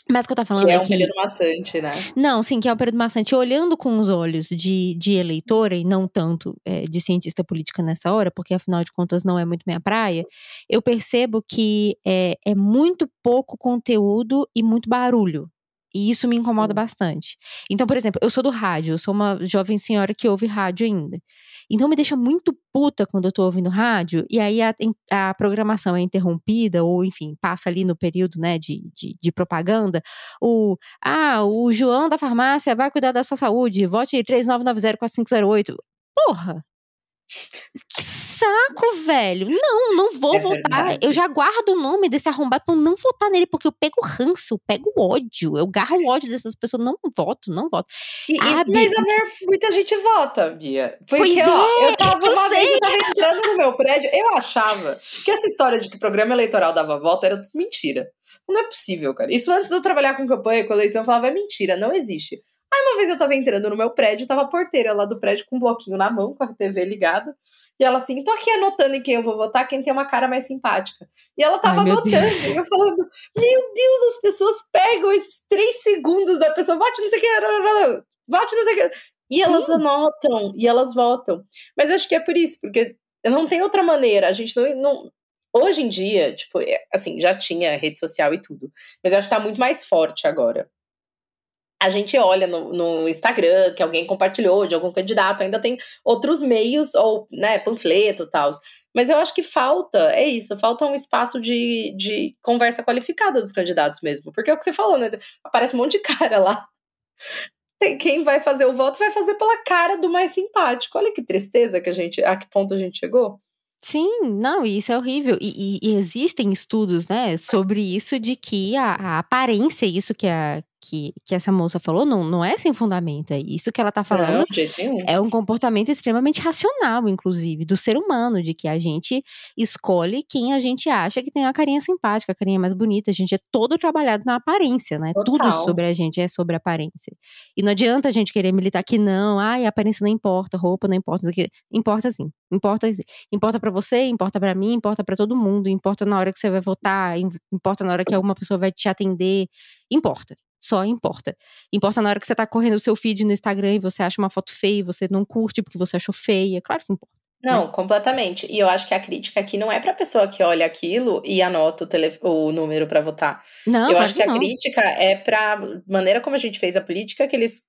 [SPEAKER 1] Mas o que eu tava falando
[SPEAKER 2] que é,
[SPEAKER 1] é
[SPEAKER 2] um que... período maçante, né?
[SPEAKER 1] Não, sim, que é um período maçante. Olhando com os olhos de, de eleitora e não tanto é, de cientista política nessa hora, porque afinal de contas não é muito minha praia, eu percebo que é, é muito pouco conteúdo e muito barulho. E isso me incomoda bastante. Então, por exemplo, eu sou do rádio, eu sou uma jovem senhora que ouve rádio ainda. Então me deixa muito puta quando eu tô ouvindo rádio, e aí a, a programação é interrompida, ou enfim, passa ali no período, né, de, de, de, propaganda, o, ah, o João da farmácia vai cuidar da sua saúde, vote 39904508. Porra! Que saco, velho. Não, não vou
[SPEAKER 2] É
[SPEAKER 1] votar.
[SPEAKER 2] verdade.
[SPEAKER 1] Eu já guardo o nome desse arrombado pra eu não votar nele, porque eu pego ranço, eu pego ódio. Eu garro o ódio dessas pessoas. Não voto, não voto.
[SPEAKER 2] E, e-
[SPEAKER 1] Ah,
[SPEAKER 2] mas a maior, muita gente vota, Bia. Porque,
[SPEAKER 1] Pois
[SPEAKER 2] ó,
[SPEAKER 1] é,
[SPEAKER 2] eu tava
[SPEAKER 1] eu
[SPEAKER 2] uma vez, eu tava entrando no meu prédio, eu achava que essa história de que o programa eleitoral dava voto era mentira. Não é possível, cara. Isso antes de eu trabalhar com campanha, com eleição, eu falava, é mentira, não existe. Aí uma vez eu tava entrando no meu prédio, tava a porteira lá do prédio com um bloquinho na mão, com a TV ligada. E ela assim, tô aqui anotando em quem eu vou votar, quem tem uma cara mais simpática. E ela tava
[SPEAKER 1] Ai,
[SPEAKER 2] anotando, e eu falando, meu Deus, as pessoas pegam esses três segundos da pessoa, vote não sei o que, vote não sei o que. E elas
[SPEAKER 1] Sim.
[SPEAKER 2] anotam, e elas votam. Mas acho que é por isso, porque não tem outra maneira. A gente não. não hoje em dia, tipo, é, assim, já tinha rede social e tudo. Mas eu acho que tá muito mais forte agora. A gente olha no, no Instagram que alguém compartilhou de algum candidato, ainda tem outros meios, ou, né, panfleto e tal. Mas eu acho que falta, é isso, falta um espaço de, de conversa qualificada dos candidatos mesmo. Porque é o que você falou, né? Aparece um monte de cara lá. Tem, quem vai fazer o voto vai fazer pela cara do mais simpático. Olha que tristeza que a gente. A que ponto a gente chegou?
[SPEAKER 1] Sim, não, isso é horrível. E, e- e existem estudos, né, sobre isso de que a, a aparência, isso que, a, que, que essa moça falou, não, não é sem fundamento. É isso que ela tá falando.
[SPEAKER 2] Não.
[SPEAKER 1] É um comportamento extremamente racional, inclusive, do ser humano, de que a gente escolhe quem a gente acha que tem a carinha simpática, a carinha mais bonita. A gente é todo trabalhado na aparência, né? Tudo
[SPEAKER 2] Total.
[SPEAKER 1] sobre a gente é sobre aparência. E não adianta a gente querer militar que não, ai, a aparência não importa, roupa não importa, importa sim. Importa, sim. importa para você, importa para mim, importa para todo mundo, importa na hora que você vai votar, im- importa na hora que alguma pessoa vai te atender, importa. Só importa. Importa na hora que você tá correndo o seu feed no Instagram e você acha uma foto feia e você não curte porque você achou feia. Claro que importa.
[SPEAKER 2] Não, completamente. E eu acho que a crítica aqui não é pra pessoa que olha aquilo e anota o, tele, o número pra votar.
[SPEAKER 1] Não,
[SPEAKER 2] eu acho que a
[SPEAKER 1] não.
[SPEAKER 2] crítica é pra maneira como a gente fez a política, que eles.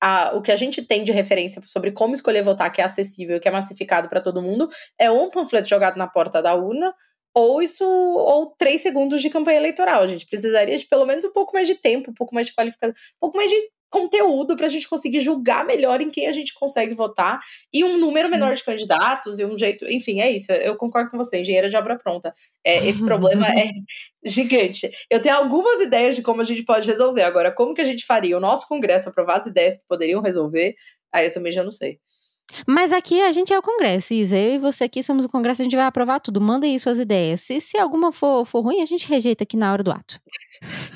[SPEAKER 2] a- o que a gente tem de referência sobre como escolher votar, que é acessível, que é massificado pra todo mundo, é um panfleto jogado na porta da urna, ou isso, ou três segundos de campanha eleitoral. A gente precisaria de pelo menos um pouco mais de tempo, um pouco mais de qualificação, um pouco mais de conteúdo pra gente conseguir julgar melhor em quem a gente consegue votar e um número
[SPEAKER 1] Sim.
[SPEAKER 2] menor de candidatos e um jeito, enfim, é isso. Eu concordo com você, engenheira de obra pronta. É, esse problema <laughs> é gigante. Eu tenho algumas ideias de como a gente pode resolver. Agora, como que a gente faria o nosso congresso aprovar as ideias que poderiam resolver? Aí eu também já não sei.
[SPEAKER 1] Mas aqui a gente é o Congresso, Isa. Eu e você aqui somos o Congresso, a gente vai aprovar tudo. Manda aí suas ideias. Se, se alguma for, for ruim, a gente rejeita aqui na hora do ato.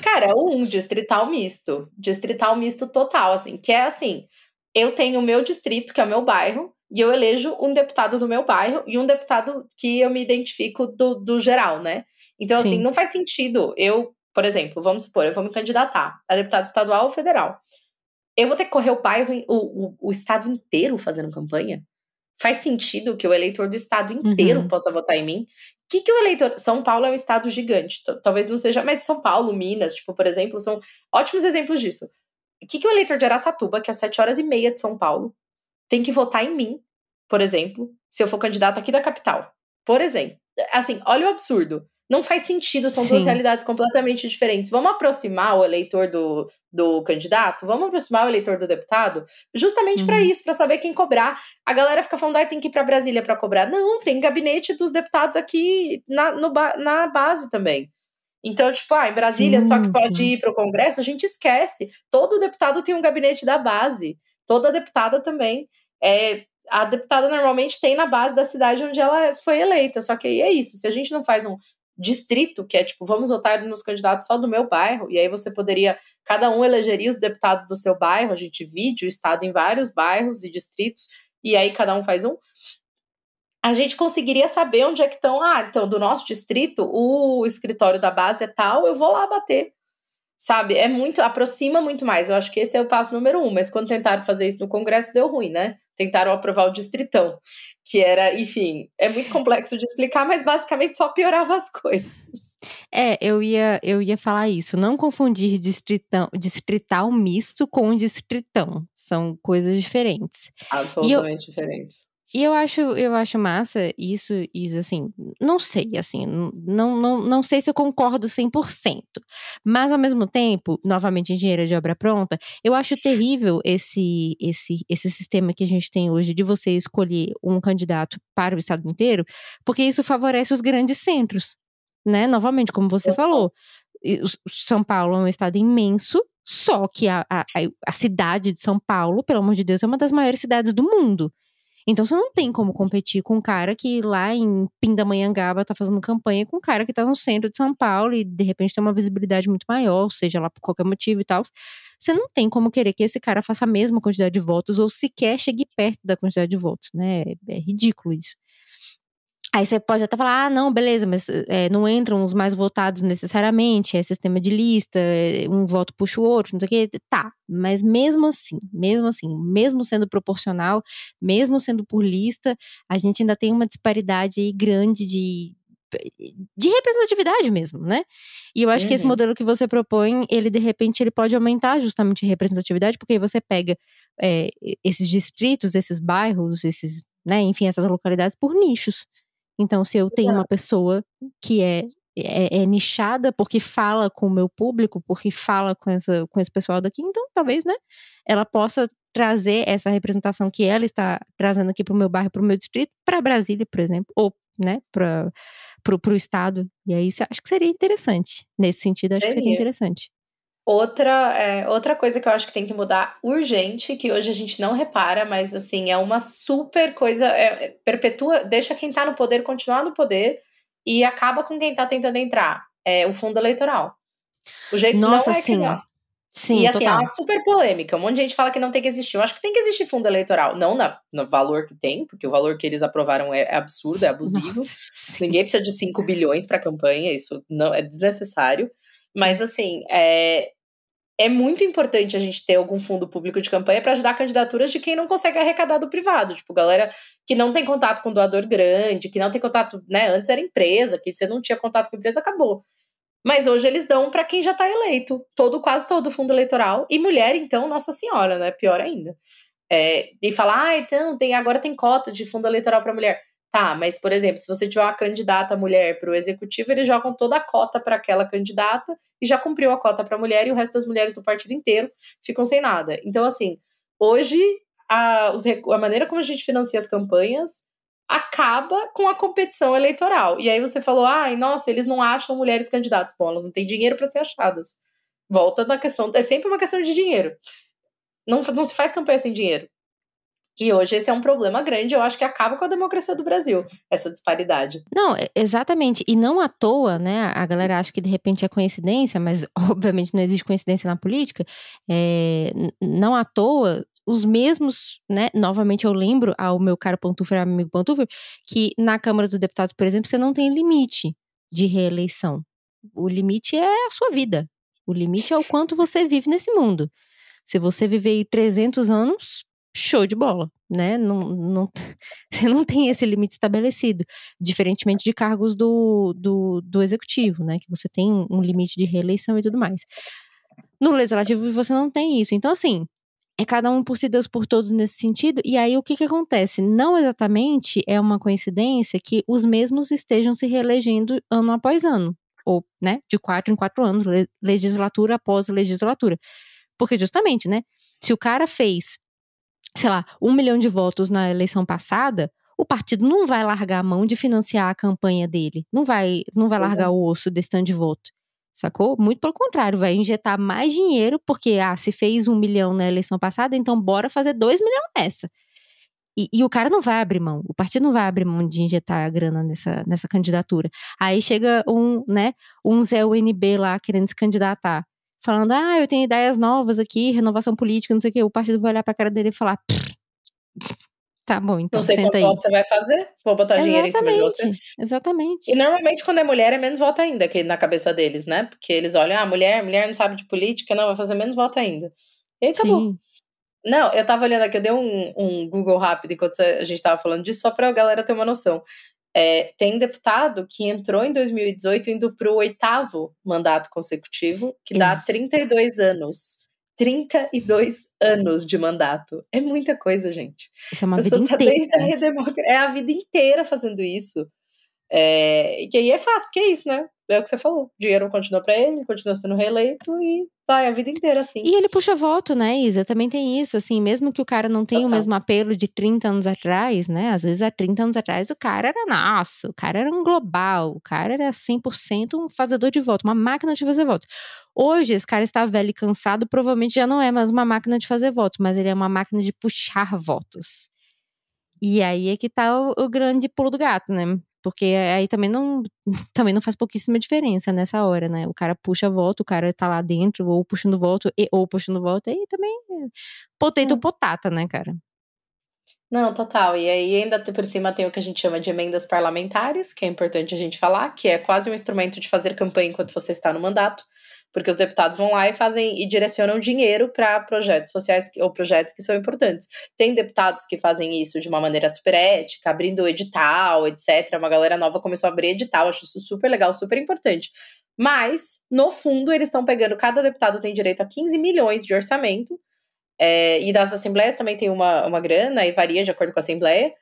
[SPEAKER 2] Cara, um distrital misto. Distrital misto total, assim. Que é assim: eu tenho o meu distrito, que é o meu bairro, e eu elejo um deputado do meu bairro e um deputado que eu me identifico do, do geral, né? Então, assim,
[SPEAKER 1] Sim.
[SPEAKER 2] não faz sentido eu, por exemplo, vamos supor, eu vou me candidatar a deputado estadual ou federal. Eu vou ter que correr o bairro, o, o, o estado inteiro fazendo campanha? Faz sentido que o eleitor do estado inteiro
[SPEAKER 1] Uhum.
[SPEAKER 2] possa votar em mim? O que, que o eleitor. São Paulo é um estado gigante, talvez não seja, mas São Paulo, Minas, tipo, por exemplo, são ótimos exemplos disso. O que, que o eleitor de Araçatuba, que é 7 horas e meia de São Paulo, tem que votar em mim, por exemplo, se eu for candidato aqui da capital? Por exemplo. Assim, olha o absurdo. Não faz sentido, são duas
[SPEAKER 1] Sim.
[SPEAKER 2] realidades completamente diferentes. Vamos aproximar o eleitor do, do candidato? Vamos aproximar o eleitor do deputado? Justamente para
[SPEAKER 1] Uhum.
[SPEAKER 2] isso, para saber quem cobrar. A galera fica falando, ah, tem que ir para Brasília para cobrar. Não, tem gabinete dos deputados aqui na, no na base também. Então, tipo, ah, em Brasília só que
[SPEAKER 1] Sim,
[SPEAKER 2] pode
[SPEAKER 1] sim.
[SPEAKER 2] ir para o Congresso, a gente esquece. Todo deputado tem um gabinete da base. Toda deputada também. É, a deputada normalmente tem na base da cidade onde ela foi eleita. Só que aí é isso. Se a gente não faz um distrito, que é tipo, vamos votar nos candidatos só do meu bairro, e aí você poderia, cada um elegeria os deputados do seu bairro, a gente divide o estado em vários bairros e distritos, e aí cada um faz um. A gente conseguiria saber onde é que estão. Ah, então, do nosso distrito, o escritório da base é tal, eu vou lá bater. Sabe? É muito, aproxima muito mais. Eu acho que esse é o passo número um. Mas quando tentaram fazer isso no Congresso, deu ruim, né? Tentaram aprovar o distritão, que era, enfim, é muito complexo de explicar, mas basicamente só piorava as coisas.
[SPEAKER 1] É, eu ia, eu ia falar isso. Não confundir distritão, distrital misto com distritão. São coisas diferentes.
[SPEAKER 2] Absolutamente diferentes.
[SPEAKER 1] E eu acho, eu acho massa isso, isso assim, não sei, assim, não, não, não sei se eu concordo 100%, mas ao mesmo tempo, novamente engenheira de obra pronta, eu acho terrível esse, esse, esse sistema que a gente tem hoje de você escolher um candidato para o estado inteiro, porque isso favorece os grandes centros, né? Novamente, como você falou, São Paulo é um estado imenso, só que a, a, a cidade de São Paulo, pelo amor de Deus, é uma das maiores cidades do mundo. Então você não tem como competir com um cara que lá em Pindamonhangaba tá fazendo campanha com um cara que tá no centro de São Paulo e de repente tem uma visibilidade muito maior, seja lá por qualquer motivo e tal. Você não tem como querer que esse cara faça a mesma quantidade de votos ou sequer chegue perto da quantidade de votos, né? É ridículo isso. Aí você pode até falar, ah, não, beleza, mas é, não entram os mais votados necessariamente, é sistema de lista, é, um voto puxa o outro, não sei o quê. Tá, mas mesmo assim, mesmo assim, mesmo sendo proporcional, mesmo sendo por lista, a gente ainda tem uma disparidade aí grande de, de representatividade mesmo, né? E eu acho uhum. que esse uhum. modelo que você propõe, ele de repente ele pode aumentar justamente a representatividade, porque aí você pega é, esses distritos, esses bairros, esses, né, enfim, essas localidades por nichos. Então, se eu tenho uma pessoa que é, é, é, nichada porque fala com o meu público, porque fala com, essa, com esse pessoal daqui, então talvez, né, ela possa trazer essa representação que ela está trazendo aqui para o meu bairro, para o meu distrito, para Brasília, por exemplo, ou, né, para o estado. E aí, acho que seria interessante. Nesse sentido, acho que seria interessante.
[SPEAKER 2] Outra, é, outra coisa que eu acho que tem que mudar urgente, que hoje a gente não repara, mas assim, é uma super coisa, é, é, perpetua, deixa quem tá no poder continuar no poder e acaba com quem tá tentando entrar. É o fundo eleitoral. O jeito Nossa, não é sim. que não. Sim, e assim, total. é uma super polêmica. Um monte de gente fala que não tem que existir. Eu acho que tem que existir fundo eleitoral. Não na, no valor que tem, porque o valor que eles aprovaram é, é absurdo, é abusivo. Nossa, Ninguém precisa de 5 bilhões para campanha, isso não é desnecessário. Mas, assim, é, é muito importante a gente ter algum fundo público de campanha para ajudar candidaturas de quem não consegue arrecadar do privado. Tipo, galera que não tem contato com doador grande, que não tem contato, né? Antes era empresa, que você não tinha contato com empresa, acabou. Mas hoje eles dão para quem já está eleito, todo quase todo o fundo eleitoral. E mulher, então, nossa senhora, né? Pior ainda. É, e falar, ah, então, tem, agora tem cota de fundo eleitoral para mulher. Tá, mas, por exemplo, se você tiver uma candidata mulher para o executivo, eles jogam toda a cota para aquela candidata e já cumpriu a cota para a mulher e o resto das mulheres do partido inteiro ficam sem nada. Então, assim, hoje a, os, a maneira como a gente financia as campanhas acaba com a competição eleitoral. E aí você falou, ai, nossa, eles não acham mulheres candidatas. Bom, elas não têm dinheiro para ser achadas. Volta na questão, é sempre uma questão de dinheiro. Não, não se faz campanha sem dinheiro. E hoje esse é um problema grande, eu acho que acaba com a democracia do Brasil, essa disparidade.
[SPEAKER 1] Não, exatamente. E não à toa, né? A galera acha que de repente é coincidência, mas <laughs> obviamente não existe coincidência na política. É, não à toa, os mesmos, né? Novamente eu lembro ao meu caro Pantufer, amigo Pantufer, que na Câmara dos Deputados, por exemplo, você não tem limite de reeleição. O limite é a sua vida. O limite é o quanto você vive nesse mundo. Se você viver 300 anos, show de bola, né? Não, não, <laughs> você não tem esse limite estabelecido, diferentemente de cargos do, do, do executivo, né? Que você tem um limite de reeleição e tudo mais. No legislativo você não tem isso. Então, assim, é cada um por si, Deus por todos nesse sentido. E aí o que, que acontece? Não exatamente é uma coincidência que os mesmos estejam se reelegendo ano após ano. Ou, né, de quatro em quatro anos, legislatura após legislatura. Porque justamente, né, se o cara fez sei lá, um milhão de votos na eleição passada, o partido não vai largar a mão de financiar a campanha dele. Não vai, não vai largar o osso desse tanto de voto. Sacou? Muito pelo contrário, vai injetar mais dinheiro, porque, ah, se fez um milhão na eleição passada, então bora fazer dois milhões nessa. E, e, o cara não vai abrir mão, o partido não vai abrir mão de injetar a grana nessa, nessa candidatura. Aí chega um, né, um Zé UNB lá querendo se candidatar falando, ah, eu tenho ideias novas aqui, renovação política, não sei o quê, o partido vai olhar pra cara dele e falar, tá bom, então
[SPEAKER 2] Não sei quantos votos você vai fazer, vou botar Exatamente. dinheiro em cima de você.
[SPEAKER 1] Exatamente.
[SPEAKER 2] E normalmente quando é mulher é menos voto ainda que na cabeça deles, né? Porque eles olham, ah, mulher, mulher não sabe de política, não, vai fazer menos voto ainda. E aí acabou. Sim. Não, eu tava olhando aqui, eu dei um, um Google rápido enquanto a gente tava falando disso, só pra galera ter uma noção. É, tem deputado que entrou em 2018 indo para o oitavo mandato consecutivo, que dá 32 anos. 32 anos de mandato. É muita coisa, gente.
[SPEAKER 1] Isso é uma vida tá inteira.
[SPEAKER 2] Desde a é a vida inteira fazendo isso. É, e aí é fácil, porque é isso, né? É o que você falou. O dinheiro continua para ele, continua sendo reeleito e vai a vida inteira assim.
[SPEAKER 1] E ele puxa voto, né, Isa? Também tem isso, assim, mesmo que o cara não tenha Total. o mesmo apelo de 30 anos atrás, né? Às vezes há 30 anos atrás o cara era nosso, o cara era um global, o cara era 100% um fazedor de voto, uma máquina de fazer votos. Hoje esse cara está velho e cansado, provavelmente já não é mais uma máquina de fazer votos, mas ele é uma máquina de puxar votos. E aí é que tá o, o grande pulo do gato, né? Porque aí também não, <laughs> também não faz pouquíssima diferença nessa hora, né? O cara puxa a volta, o cara tá lá dentro, ou puxando volta, ou puxando volta, e também potato hum. potata, né, cara?
[SPEAKER 2] Não, total. E aí, ainda por cima, tem o que a gente chama de emendas parlamentares, que é importante a gente falar, que é quase um instrumento de fazer campanha enquanto você está no mandato porque os deputados vão lá e fazem e direcionam dinheiro para projetos sociais ou projetos que são importantes. Tem deputados que fazem isso de uma maneira super ética, abrindo edital, etc. Uma galera nova começou a abrir edital, acho isso super legal, super importante. Mas, no fundo, eles estão pegando, cada deputado tem direito a 15 milhões de orçamento, é, e das assembleias também tem uma, uma grana, e varia de acordo com a assembleia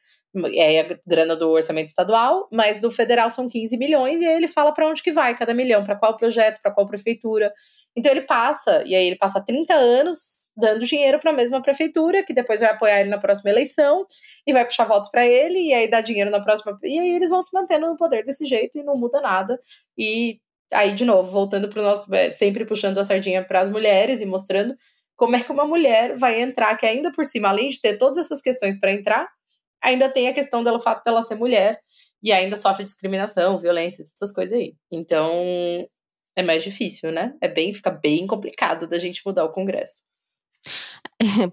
[SPEAKER 2] é a grana do orçamento estadual, mas do federal são 15 milhões e aí ele fala para onde que vai cada milhão, para qual projeto, para qual prefeitura. Então ele passa, e aí ele passa 30 anos dando dinheiro para a mesma prefeitura, que depois vai apoiar ele na próxima eleição e vai puxar votos para ele e aí dá dinheiro na próxima, e aí eles vão se mantendo no poder desse jeito e não muda nada. E aí de novo, voltando para o nosso é, sempre puxando a sardinha para as mulheres e mostrando como é que uma mulher vai entrar, que ainda por cima, além de ter todas essas questões para entrar, ainda tem a questão dela fato dela ser mulher e ainda sofre discriminação, violência, essas coisas aí. Então, é mais difícil, né? É bem, fica bem complicado da gente mudar o Congresso.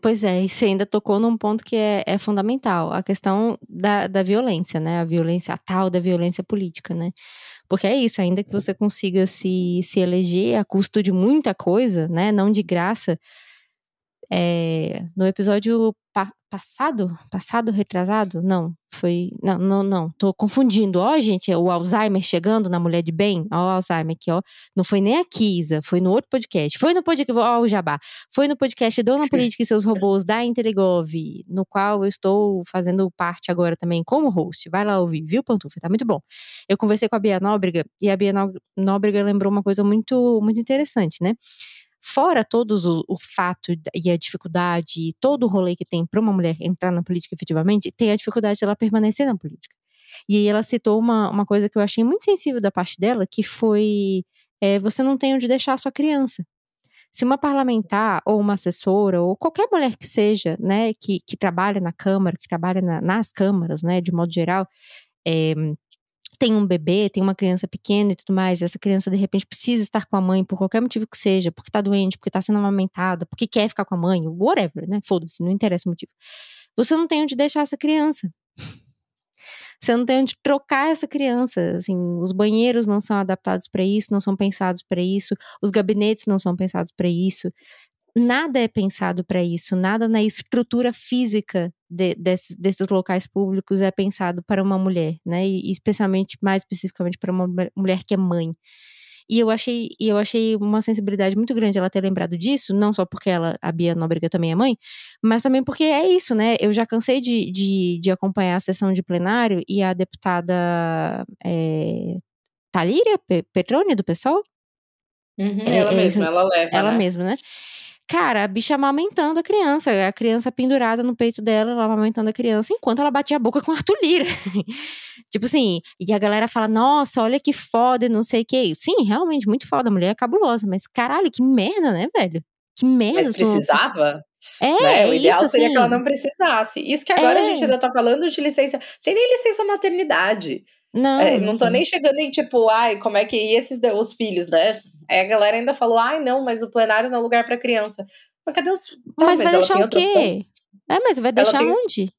[SPEAKER 1] Pois é, e você ainda tocou num ponto que é, é, fundamental, a questão da, da violência, né? A violência, a tal da violência política, né? Porque é isso, ainda que você consiga se, se eleger a custo de muita coisa, né? Não de graça, é, no episódio pa passado, passado, retrasado, não, foi, não, não, não, tô confundindo, ó gente, o Alzheimer chegando na Mulher de Bem, ó o Alzheimer aqui, ó, não foi nem a Kisa, foi no outro podcast, foi no podcast, ó o Jabá, foi no podcast Dona <laughs> Política e Seus Robôs da Interigov, no qual eu estou fazendo parte agora também como host, vai lá ouvir, viu, Pantufa, tá muito bom. Eu conversei com a Bia Nóbrega, e a Bia Nóbrega lembrou uma coisa muito, muito interessante, né, Fora todos o, o fato e a dificuldade e todo o rolê que tem para uma mulher entrar na política efetivamente, tem a dificuldade dela permanecer na política. E aí ela citou uma, uma coisa que eu achei muito sensível da parte dela, que foi é, você não tem onde deixar a sua criança. Se uma parlamentar ou uma assessora ou qualquer mulher que seja, né, que, que trabalha na Câmara, que trabalha na, nas câmaras, né, de modo geral, é, tem um bebê, tem uma criança pequena e tudo mais, e essa criança de repente precisa estar com a mãe por qualquer motivo que seja, porque tá doente, porque tá sendo amamentada, porque quer ficar com a mãe, whatever, né? Foda-se, não interessa o motivo. Você não tem onde deixar essa criança. Você não tem onde trocar essa criança. Assim, os banheiros não são adaptados para isso, não são pensados para isso, os gabinetes não são pensados para isso nada é pensado para isso, nada na estrutura física de, desses, desses, locais públicos é pensado para uma mulher, né? E especialmente, mais especificamente, para uma mulher que é mãe. E eu achei, eu achei uma sensibilidade muito grande ela ter lembrado disso, não só porque ela, a Bia Nóbrega também é mãe, mas também porque é isso, né? Eu já cansei de, de, de acompanhar a sessão de plenário e a deputada é, Talíria Petrone, do PSOL?
[SPEAKER 2] Uhum, é, ela é, mesma, ela leva.
[SPEAKER 1] Ela
[SPEAKER 2] né?
[SPEAKER 1] mesma, né? Cara, a bicha amamentando a criança, a criança pendurada no peito dela, ela amamentando a criança, enquanto ela batia a boca com Arthur Lira. <laughs> tipo assim, e a galera fala, nossa, olha que foda, não sei o que. Sim, realmente, muito foda, a mulher é cabulosa, mas caralho, que merda, né, velho? Que merda.
[SPEAKER 2] Mas precisava?
[SPEAKER 1] É, né?
[SPEAKER 2] O ideal
[SPEAKER 1] isso,
[SPEAKER 2] seria
[SPEAKER 1] assim,
[SPEAKER 2] que ela não precisasse. Isso que agora é. a gente ainda tá falando de licença. Tem nem licença maternidade.
[SPEAKER 1] Não.
[SPEAKER 2] É, não tô nem chegando em tipo, ai, como é que. E esses os filhos, né? Aí a galera ainda falou: ai, não, mas o plenário não é lugar para criança. Mas cadê os. Tá,
[SPEAKER 1] mas, vai deixar o quê? É, mas vai deixar tem... onde?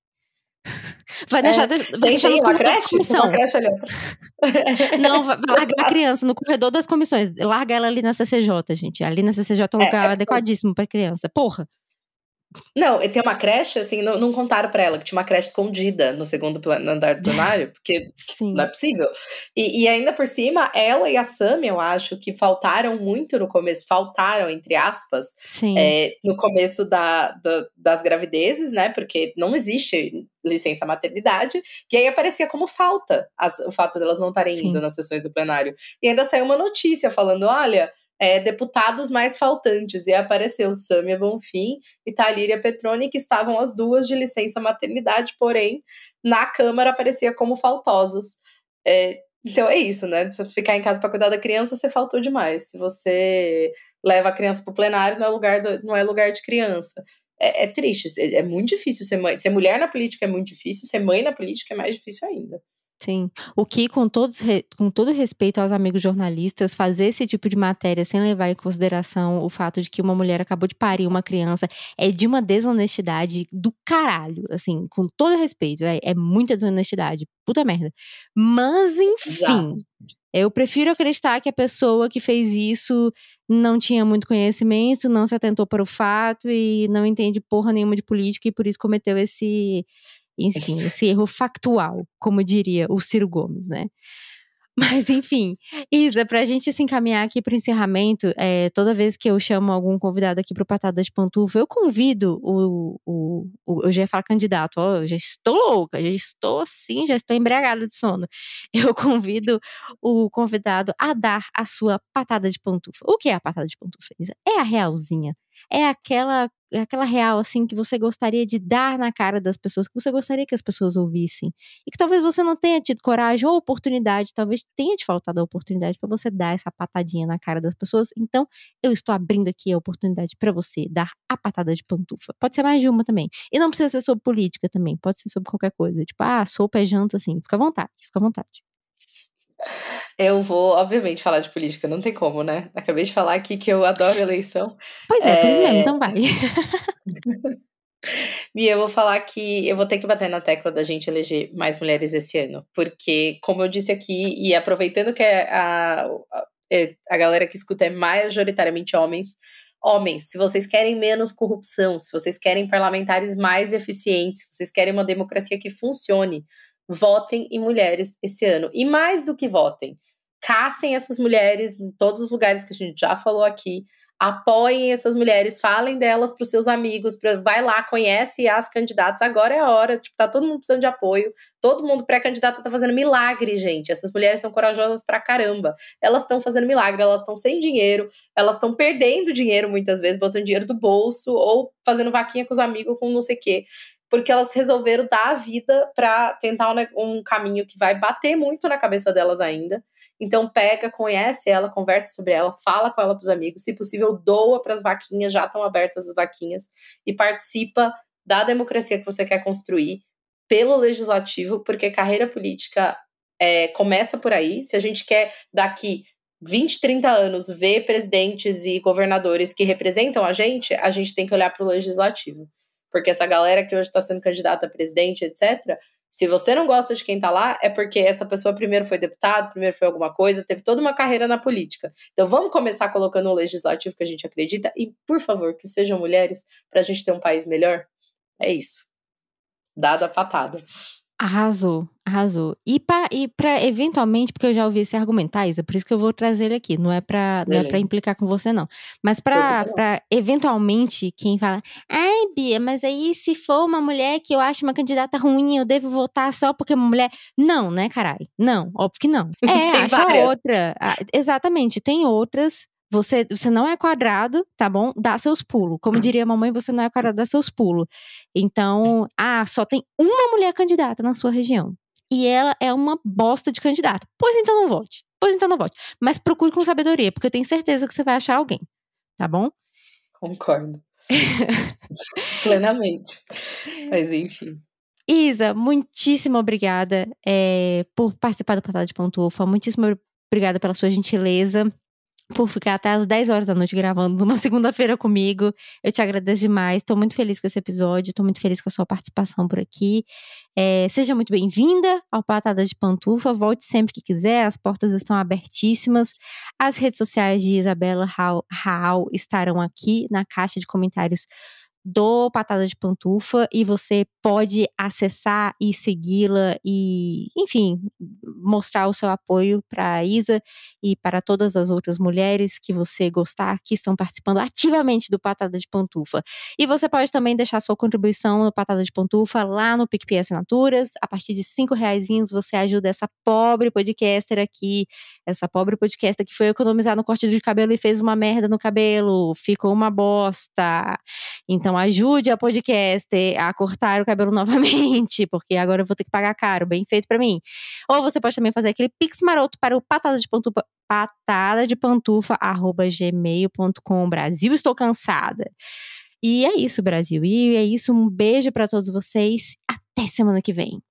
[SPEAKER 1] <laughs> Vai deixar, é, vai
[SPEAKER 2] tem,
[SPEAKER 1] deixar
[SPEAKER 2] tem creche? comissão. Creche. <laughs>
[SPEAKER 1] Não, vai, vai largar a criança no corredor das comissões. Larga ela ali na CCJ, gente. Ali na CCJ é um é, lugar é, adequadíssimo para criança. Porra.
[SPEAKER 2] Não, tem uma creche, assim, não, não contaram para ela que tinha uma creche escondida no segundo andar do plenário, porque Sim. não é possível. E, e, ainda por cima, ela e a Sam, eu acho que faltaram muito no começo, faltaram, entre aspas, é, no começo da, da, das gravidezes, né? Porque não existe licença maternidade, e aí aparecia como falta as, o fato delas não estarem indo nas sessões do plenário. E ainda saiu uma notícia falando: olha é, deputados mais faltantes. E apareceu Sâmia Bonfim e Talíria Petroni, que estavam as duas de licença maternidade, porém, na Câmara aparecia como faltosos. É, então é isso, né? Se você ficar em casa para cuidar da criança, você faltou demais. Se você leva a criança para o plenário, não é lugar, do, não é lugar de criança. É, é triste, é, é muito difícil ser mãe. Ser mulher na política é muito difícil, ser mãe na política é mais difícil ainda.
[SPEAKER 1] Sim. O que, com, todos, com todo respeito aos amigos jornalistas, fazer esse tipo de matéria sem levar em consideração o fato de que uma mulher acabou de parir uma criança é de uma desonestidade do caralho. Assim, com todo respeito. É, é muita desonestidade. Puta merda. Mas, enfim. Eu prefiro acreditar que a pessoa que fez isso não tinha muito conhecimento, não se atentou para o fato e não entende porra nenhuma de política e por isso cometeu esse enfim, <laughs> esse erro factual, como diria o Ciro Gomes, né? <laughs> Mas, enfim, Isa, para a gente se encaminhar aqui para o encerramento, é, toda vez que eu chamo algum convidado aqui para o Patada de Pantufa, eu convido o, o, o, Eu já ia falar candidato, ó, eu já estou louca, já estou assim, já estou embriagada de sono. <laughs> Eu convido o convidado a dar a sua patada de pantufa. O que é a patada de pantufa, Isa? É a realzinha é aquela é aquela real assim que você gostaria de dar na cara das pessoas, que você gostaria que as pessoas ouvissem. E que talvez você não tenha tido coragem ou oportunidade, talvez tenha te faltado a oportunidade para você dar essa patadinha na cara das pessoas. Então, eu estou abrindo aqui a oportunidade para você dar a patada de pantufa. Pode ser mais de uma também. E não precisa ser sobre política também, pode ser sobre qualquer coisa. Tipo, ah, sopa é janta assim. Fica à vontade, fica à vontade.
[SPEAKER 2] Eu vou, obviamente, falar de política, não tem como, né? Acabei de falar aqui que eu adoro eleição.
[SPEAKER 1] Pois é, é... por isso mesmo, então vai. <laughs>
[SPEAKER 2] Mia, eu vou falar que eu vou ter que bater na tecla da gente eleger mais mulheres esse ano, porque, como eu disse aqui, e aproveitando que a, a, a galera que escuta é majoritariamente homens, homens, se vocês querem menos corrupção, se vocês querem parlamentares mais eficientes, se vocês querem uma democracia que funcione, votem em mulheres esse ano. E mais do que votem, caçem essas mulheres em todos os lugares que a gente já falou aqui. Apoiem essas mulheres, falem delas para os seus amigos, pra, vai lá, conhece as candidatas. Agora é a hora, tipo, tá todo mundo precisando de apoio. Todo mundo pré-candidato tá fazendo milagre, gente. Essas mulheres são corajosas pra caramba. Elas estão fazendo milagre, elas estão sem dinheiro, elas estão perdendo dinheiro muitas vezes, botando dinheiro do bolso ou fazendo vaquinha com os amigos com não sei o quê porque elas resolveram dar a vida para tentar um, um, caminho que vai bater muito na cabeça delas ainda. Então pega, conhece ela, conversa sobre ela, fala com ela para os amigos, se possível doa para as vaquinhas, já estão abertas as vaquinhas e participa da democracia que você quer construir pelo legislativo, porque carreira política é, começa por aí. Se a gente quer daqui 20, 30 anos ver presidentes e governadores que representam a gente, a gente tem que olhar para o legislativo. Porque essa galera que hoje está sendo candidata a presidente, etc., se você não gosta de quem está lá, é porque essa pessoa primeiro foi deputado, primeiro foi alguma coisa, teve toda uma carreira na política. Então vamos começar colocando o legislativo que a gente acredita e, por favor, que sejam mulheres para a gente ter um país melhor. É isso. Dada a patada.
[SPEAKER 1] Arrasou, arrasou. E para e pra, eventualmente, porque eu já ouvi esse argumento, tá, Isa, por isso que eu vou trazer ele aqui, não é pra, não é pra implicar com você, não. Mas pra, pra eventualmente, quem fala, ai, Bia, mas aí se for uma mulher que eu acho uma candidata ruim, eu devo votar só porque é uma mulher. Não, né, carai? Não, óbvio que não. <laughs> É, acha várias. outra. Ah, exatamente, tem outras você, você não é quadrado, tá bom? Dá seus pulos. Como hum. diria a mamãe, você não é quadrado, dá seus pulos. Então, ah, só tem uma mulher candidata na sua região. E ela é uma bosta de candidata. Pois então não vote. Pois então não vote. Mas procure com sabedoria, porque eu tenho certeza que você vai achar alguém. Tá bom?
[SPEAKER 2] Concordo. <laughs> Plenamente. Mas enfim.
[SPEAKER 1] Isa, muitíssimo obrigada é, por participar do Patada de Ponto Ufa. Muitíssimo obrigada pela sua gentileza por ficar até as 10 horas da noite gravando numa <laughs> segunda-feira comigo. Eu te agradeço demais. Estou muito feliz com esse episódio. Estou muito feliz com a sua participação por aqui. É, seja muito bem-vinda ao Patada de Pantufa. Volte sempre que quiser. As portas estão abertíssimas. As redes sociais de Isabela Raul estarão aqui na caixa de comentários do Patada de Pantufa e você pode acessar e segui-la e, enfim, mostrar o seu apoio para a Isa e para todas as outras mulheres que você gostar que estão participando ativamente do Patada de Pantufa. E você pode também deixar sua contribuição no Patada de Pantufa lá no PicPay Assinaturas. A partir de cinco reais você ajuda essa pobre podcaster aqui, essa pobre podcaster que foi economizar no corte de cabelo e fez uma merda no cabelo, ficou uma bosta. Então ajude a podcaster a cortar o cabelo <laughs> novamente, porque agora eu vou ter que pagar caro, bem feito para mim. Ou você pode também fazer aquele pix maroto para o patada de pantufa, patada de pantufa, arroba gmail.com. Brasil, estou cansada. E é isso, Brasil. E é isso. Um beijo para todos vocês. Até semana que vem.